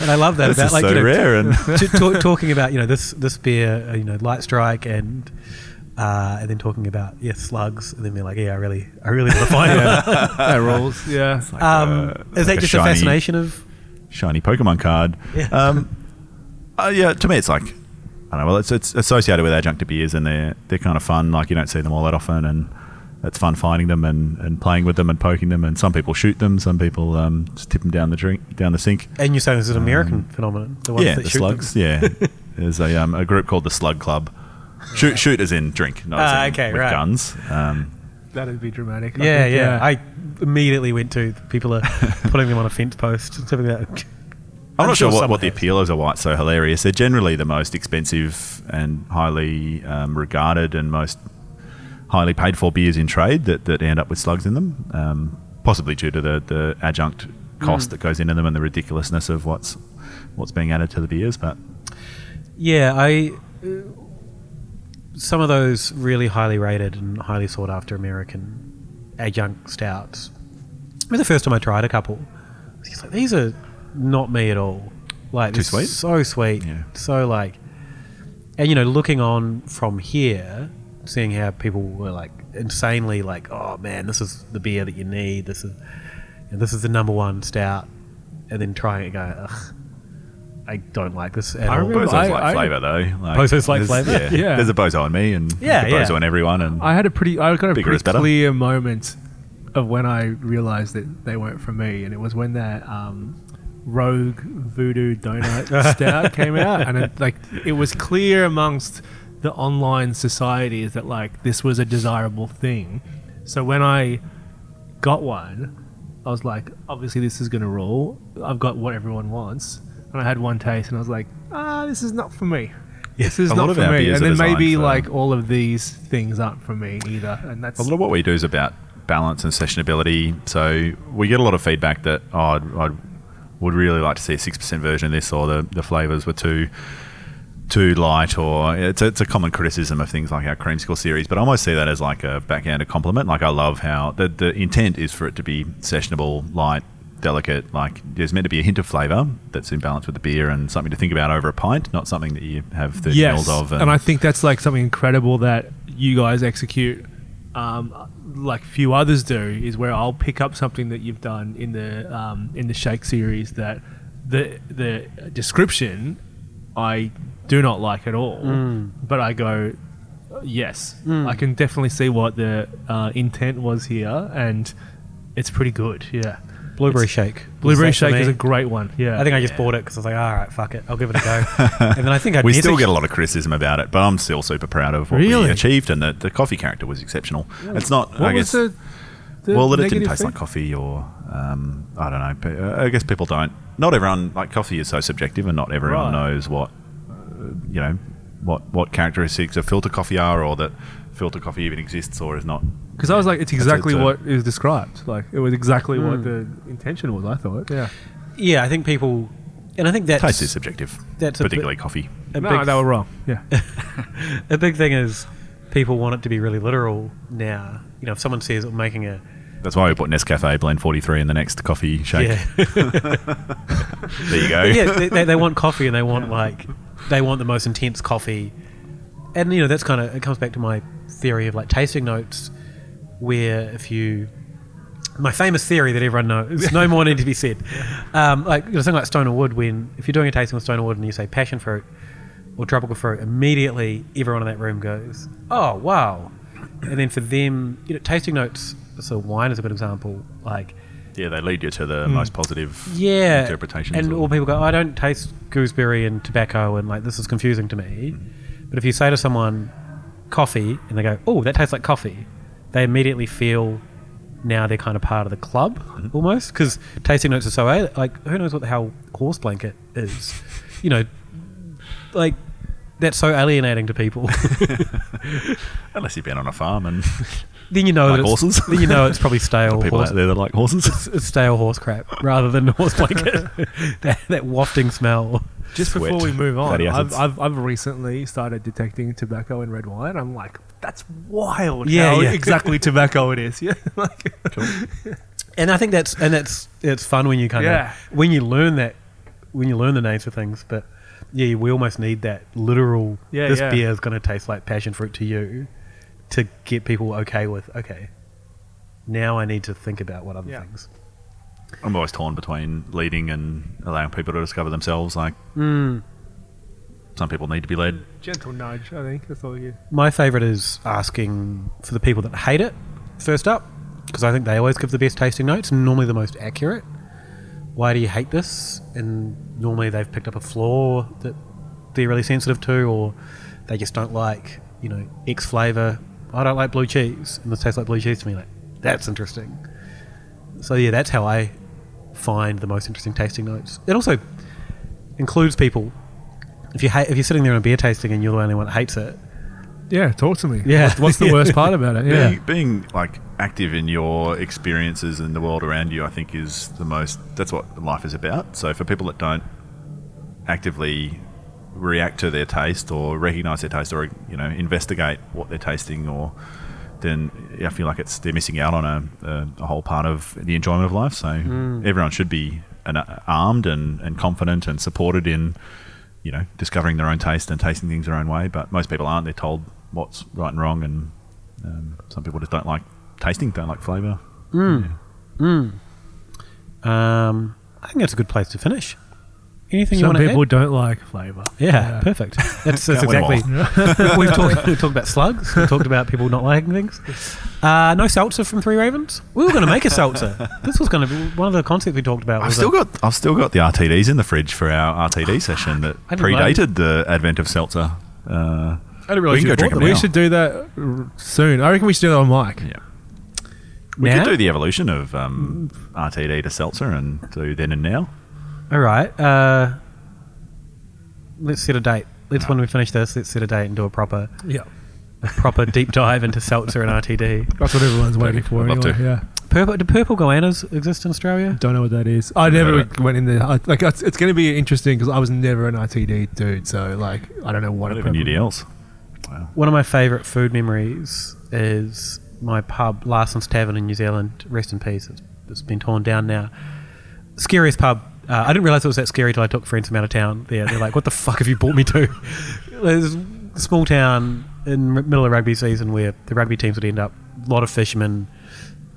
and I love that This about is like so you know, rare and t- talk, talking about you know this this beer, uh, you know, light strike and. Uh, and then talking about yeah slugs, and then being like, yeah, I really, I really want to find them. [LAUGHS] that rules. Yeah. like, Um, uh, is that like just a, shiny- fascination of? shiny Pokemon card. Yeah. Um, uh, yeah, to me, it's like I don't know. Well, it's it's associated with adjunctive beers, and they're they're kind of fun. Like you don't see them all that often, and it's fun finding them and, and playing with them and poking them. And some people shoot them, some people um, just tip them down the drink down the sink. And you're saying this is an American phenomenon? The ones yeah, that the shoot them? slugs. Yeah, [LAUGHS] there's a um, a group called the Slug Club. Shoot, shoot as in drink, not as in okay, with right. guns. Um, That'd be dramatic. Yeah, think, yeah, I immediately went to people are [LAUGHS] putting them on a fence post. Something that. I'm, I'm not sure, sure what, what the appeal is or why it's so hilarious. They're generally the most expensive and highly um, regarded and most highly paid for beers in trade that, that end up with slugs in them, um, possibly due to the, the adjunct cost that goes into them and the ridiculousness of what's what's being added to the beers. But Yeah, I. some of those really highly rated and highly sought after American adjunct stouts. It was the first time I tried a couple. I was like, these are not me at all. Like Too sweet? so sweet, Yeah. so like, and you know, looking on from here, seeing how people were like insanely like, oh man, this is the beer that you need. This is, and this is the number one stout, and then trying it, going, ugh, I don't like this at I all. remember- Bozo's I- like I- flavour though. Like, Bozo's like flavour? Yeah. Yeah. There's a bozo in me and Yeah, a bozo yeah. in everyone. And I had a pretty, I got a pretty better. clear moment of when I realized that they weren't for me, and it was when that um, Rogue Voodoo Doughnut [LAUGHS] Stout came out, and it, like it was clear amongst the online society is that like this was a desirable thing. So when I got one, I was like, obviously this is gonna rule. I've got what everyone wants, and I had one taste, and I was like, ah, this is not for me. This is not for me. And then maybe for- like all of these things aren't for me either, and that's a lot of what we do is about balance and sessionability. So we get a lot of feedback that oh, I'd would really like to see a six percent version of this, or the, the flavors were too too light, or it's a, it's a common criticism of things like our cream creamsicle series. But I almost see that as like a backhanded compliment. Like I love how the the intent is for it to be sessionable, light, delicate. Like there's meant to be a hint of flavor that's in balance with the beer and something to think about over a pint, not something that you have thirty yes, of. and, I think that's like something incredible that you guys execute. Um, like few others do is where I'll pick up something that you've done in the um, in the shake series that the the description I do not like at all, Mm. but I go yes, Mm. I can definitely see what the uh, intent was here, and it's pretty good. Yeah, Blueberry shake. blueberry Was that for shake is a great one. Yeah, I think I just bought it because I was like, all right, fuck it, I'll give it a go. [LAUGHS] and then I think I we still messaged- get a lot of criticism about it, but I'm still super proud of what Really? we achieved, and the, the coffee character was exceptional. It's not, what I was guess, the, the well, that it didn't taste thing? like coffee, or um, I don't know. But, uh, I guess people don't. Not everyone like coffee is so subjective, and not everyone Right. knows what you know what what characteristics of filter coffee are, or that filter coffee even exists or is not. Because I was like, it's exactly it's a- what is described. Like, it was exactly what Mm. the intention was. I thought. Yeah. Yeah, I think people, and I think that's Taste is subjective, that's a bit- particularly coffee. a no, big, they were wrong. [LAUGHS] Yeah. a big thing is people want it to be really literal now. You know, if someone says I'm making a That's why we put Nescafe Blend 43 in the next coffee shake. yeah, [LAUGHS] There you go. yeah, they, they, they want coffee and they want like they want the most intense coffee, and you know that's kind of it comes back to my theory of like tasting notes, where if you my famous theory that everyone knows, no more need to be said. [LAUGHS] Um, like you know, something like Stone & Wood, when if you're doing a tasting with Stone & Wood and you say passion fruit or tropical fruit, immediately everyone in that room goes, "Oh wow!" And then for them, you know, tasting notes. So wine is a good example. Like Yeah, they lead you to the hmm. most positive yeah, interpretations. And all people go, I don't taste gooseberry and tobacco, and like this is confusing to me. Hmm. But if you say to someone coffee, and they go, oh, that tastes like coffee, they immediately feel now they're kind of part of the club hmm. almost because tasting notes are so eh, like who knows what the hell horse blanket is, you know, like that's so alienating to people. [LAUGHS] Unless you've been on a farm and [LAUGHS] then you know Like that it's, horses? then you know it's probably [LAUGHS] stale people horse, out there that like horses. it's, it's stale horse crap rather than [LAUGHS] horse blanket. [LAUGHS] that, that wafting smell. Just Sweat, before we move on, I've. I've, I've recently started detecting tobacco in red wine. I'm like, that's wild. Yeah, how yeah. exactly tobacco it is. Yeah. like, And I think that's and that's it's fun when you kind of Yeah. when you learn that when you learn the names of things. But yeah, we almost need that literal. Yeah, this yeah. beer is going to taste like passion fruit to you to get people okay with. Okay, now I need to think about what other Yeah. things. I'm always torn between leading and allowing people to discover themselves. Like Mm. some people need to be led. gentle nudge, I think. That's all you. My favorite is asking for the people that hate it first up because I think they always give the best tasting notes and normally the most accurate. Why do you hate this? And normally they've picked up a flaw that they're really sensitive to, or they just don't like, you know, X flavor. I don't like blue cheese, and this tastes like blue cheese to me. Like that's interesting. So yeah, that's how I find the most interesting tasting notes. It also includes people. If you hate, if you're sitting there on a beer tasting and you're the only one that hates it, Yeah, talk to me. Yeah. What's, what's the [LAUGHS] worst part about it? Yeah. Being, being like active in your experiences and the world around you, I think is the most. That's what life is about. So for people that don't actively react to their taste or recognize their taste or you know investigate what they're tasting or then I feel like it's they're missing out on a, a, a whole part of the enjoyment of life. So everyone should be an, armed and, and confident and supported in you know discovering their own taste and tasting things their own way. But most people aren't. They're told what's right and wrong, and um, some people just don't like tasting, don't like flavour. Mm. Mm. Um, I think that's a good place to finish. Anything you Some want to people add? don't like flavour. Yeah, perfect. That's, [LAUGHS] that's Can't win 'em exactly. [LAUGHS] [LAUGHS] we've, talked, we've talked about slugs. We've talked about people not liking things. Uh, no seltzer from Three Ravens. We were going to make a seltzer. This was going to be one of the concepts we talked about. I've still a- got I've still got the RTDs in the fridge for our RTD [GASPS] session that I didn't know. predated the advent of seltzer. Uh, I didn't we can go drink bought them We should do that r- soon. I reckon we should do that on mic. Yeah. We Now? could do the evolution of um, RTD to seltzer and do then and now. All right. Uh, let's set a date. Let's when we finish this, let's set a date and do a proper, Yeah. a proper deep dive into seltzer and [LAUGHS] RTD. That's what everyone's waiting for. I'd love anyway. to. Yeah. Purple, do purple goannas exist in Australia? Don't know what that is. I never Yeah. went in there. I, like it's, it's going to be interesting because I was never an RTD dude. So like I don't know what Not a even purple- UDLs. Wow. One of my favourite food memories is my pub, Larson's Tavern in New Zealand. Rest in peace. It's, it's been torn down now. Scariest pub. Uh, I didn't realise it was that scary till I took friends from out of town. There, they're like, "What the fuck have you brought me to?" [LAUGHS] There's a small town in m- middle of rugby season where the rugby teams would end up. A lot of fishermen,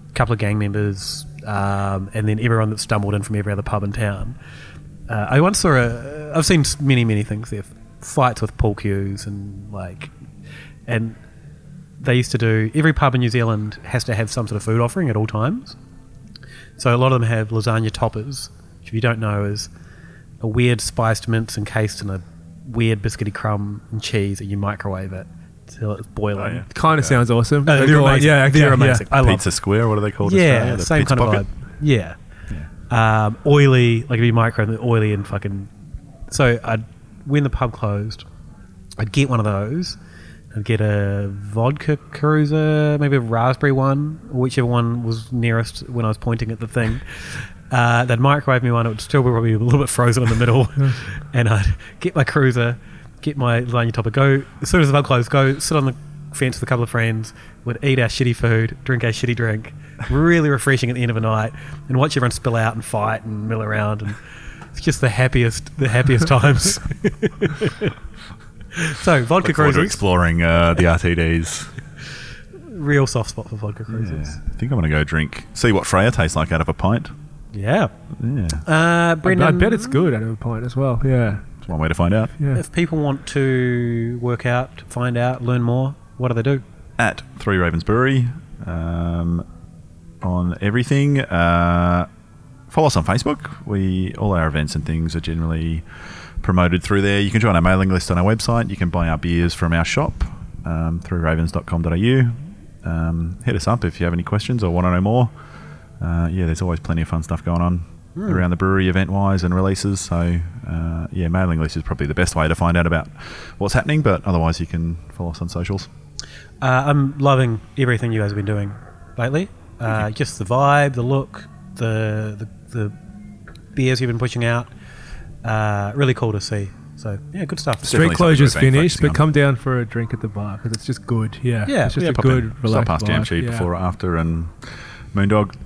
a couple of gang members, um, and then everyone that stumbled in from every other pub in town. Uh, I once saw a. I've seen many, many things there. Fights with pool cues and like, and they used to do. Every pub in New Zealand has to have some sort of food offering at all times. So a lot of them have lasagna toppers, if you don't know is a weird spiced mince encased in a weird biscuity crumb and cheese, and you microwave it till it's boiling. Oh, yeah. Kind of sounds awesome. Uh, Go they're amazing. Yeah, they're yeah, amazing. I love Pizza Square, what are they called? yeah, The same pizza kind pocket? of vibe. Yeah. Um, oily, like if you microwave oily and fucking. So I'd when the pub closed, I'd get one of those. I'd get a vodka cruiser, maybe a raspberry one, or whichever one was nearest when I was pointing at the thing. Uh, they'd microwave me one. It would still be probably a little bit frozen in the middle, [LAUGHS] [LAUGHS] and I'd get my cruiser, get my lasagna topper, go as soon as the pub closed, go sit on the fence with a couple of friends, would eat our shitty food, drink our shitty drink, really refreshing at the end of a night, and watch everyone spill out and fight and mill around, and it's just the happiest, the happiest [LAUGHS] times. so vodka Look forward cruisers, exploring uh, the RTDs. real soft spot for vodka Yeah. I think I'm going to go drink, see what Freya tastes like out of a pint. Yeah. Yeah, Uh, I, Brendan, I bet it's good at of a pint as well. Yeah. it's one way to find out. Yeah. If people want to work out, find out, learn more, what do they do? At Three Ravens Brewery um, on everything. Uh, follow us on Facebook. We all our events and things are generally promoted through there. You can join our mailing list on our website. You can buy our beers from our shop um, through ravens.com.au. Um, hit us up if you have any questions or want to know more. Uh, yeah, there's always plenty of fun stuff going on around the brewery event wise and releases. So, uh, yeah, mailing list is probably the best way to find out about what's happening, but otherwise, you can follow us on socials. Uh, I'm loving everything you guys have been doing lately. Uh, just the vibe, the look, the, the the beers you've been pushing out. Uh, really cool to see. So yeah, good stuff. Street closure's something finished, but on. come down for a drink at the bar because it's just good. Yeah. Yeah, It's just yeah, a pop good, in. Stop relaxed past Jam vibe. Yeah. before or after and Moondog.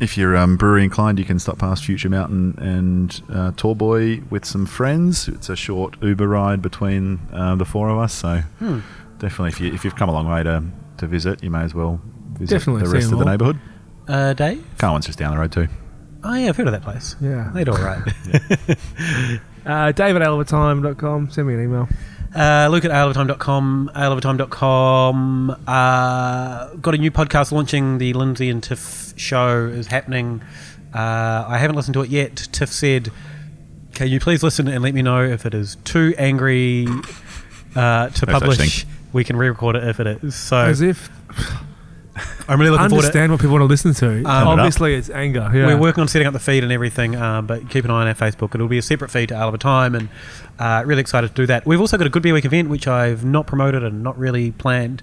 If you're um, brewery inclined, you can stop past Future Mountain and uh, Tallboy with some friends. It's a short Uber ride between uh, the four of us, so Hmm. definitely, if, you, if you've come a long way to, to visit, you may as well visit Definitely the rest of the neighbourhood. Uh, Dave. Carwyn's just down the road too. Oh yeah, I've heard of that place. Yeah. They do all right. [LAUGHS] [LAUGHS] Uh, David at Send me an email. Uh, look at aleoftime.com, aleoftime.com. Uh, got a new podcast launching. The Lindsay and Tiff show is happening. Uh, I haven't listened to it yet. Tiff said, Can you please listen and let me know if it is too angry uh, to No publish? We can re record it if it is. So, As if. I'm really looking forward to understand what people want to listen to. Um, Obviously, it's anger. Yeah. We're working on setting up the feed and everything, um, but keep an eye on our Facebook. It'll be a separate feed to Ale of a Time, and uh, really excited to do that. We've also got a Good Beer Week event, which I've not promoted and not really planned.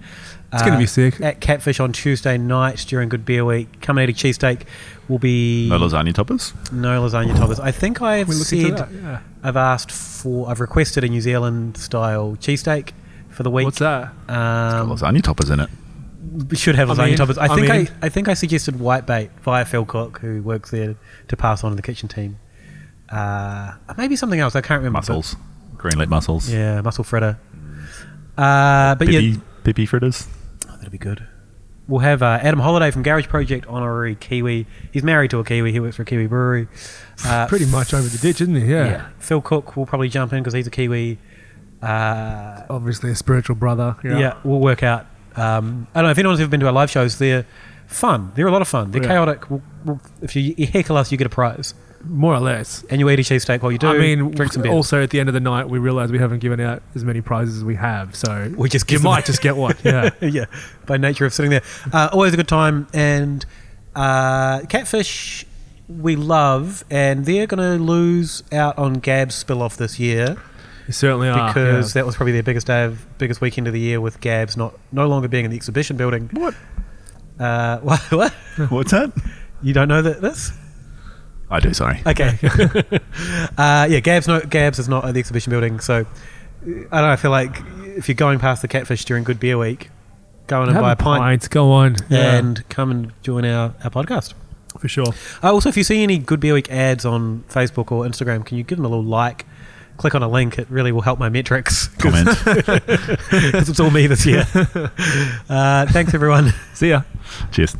It's gonna be sick. At Catfish on Tuesday night during Good Beer Week. Come and eat a cheesesteak. Will be No lasagna toppers. no lasagna toppers. I think I've We're looking to said that, yeah. I've asked for I've requested a New Zealand style cheesesteak for the week. What's that? Um, lasagna toppers in it. We should have I'm lasagna in. toppers. I I'm think I, in. I think I suggested whitebait via Phil Cook, who works there, to pass on to the kitchen team. Uh, maybe something else. I can't remember. but- Mussels. Greenlip mussels. Yeah, mussel fritter. Uh, but yeah, Pippy, pippy fritters. oh, that'll be good. We'll have uh, Adam Holiday from Garage Project, honorary Kiwi. He's married to a Kiwi. He works for a Kiwi brewery. Uh, [LAUGHS] Pretty much over the ditch, isn't he? Yeah. yeah. Phil Cook will probably jump in because he's a Kiwi. Uh, Obviously, a spiritual brother. Yeah. yeah. we'll work out. Um, I don't know if anyone's ever been to our live shows. They're fun. They're a lot of fun. They're Yeah. chaotic. We'll, we'll, if you, you heckle us, you get a prize, More or less. and you eat a cheesesteak while you do. I mean, drink some beer. also at the end of the night, we realize we haven't given out as many prizes as we have. So we just you might just get one. Yeah. [LAUGHS] yeah, by nature of sitting there. Uh, always a good time. And uh, Catfish, we love, and they're going to lose out on GABS spill off this year You certainly are. because yeah. that was probably their biggest day of, biggest weekend of the year with GABS not no longer being in the exhibition building. What? Uh, [LAUGHS] what? what? What's that? You don't know that this? I do. Sorry. Okay. [LAUGHS] uh, yeah, GABS no GABS is not at the exhibition building, so I don't know. I feel like if you're going past the Catfish during Good Beer Week, go in and Have buy a a pint. pint. Go on. Yeah. and come and join our, our podcast. for sure. Uh, also, if you see any Good Beer Week ads on Facebook or Instagram, can you give them a little like? Click on a link; it really will help my metrics [LAUGHS] Comment. [LAUGHS] because it's all me this year. [LAUGHS] Uh, thanks, everyone. See ya. Cheers.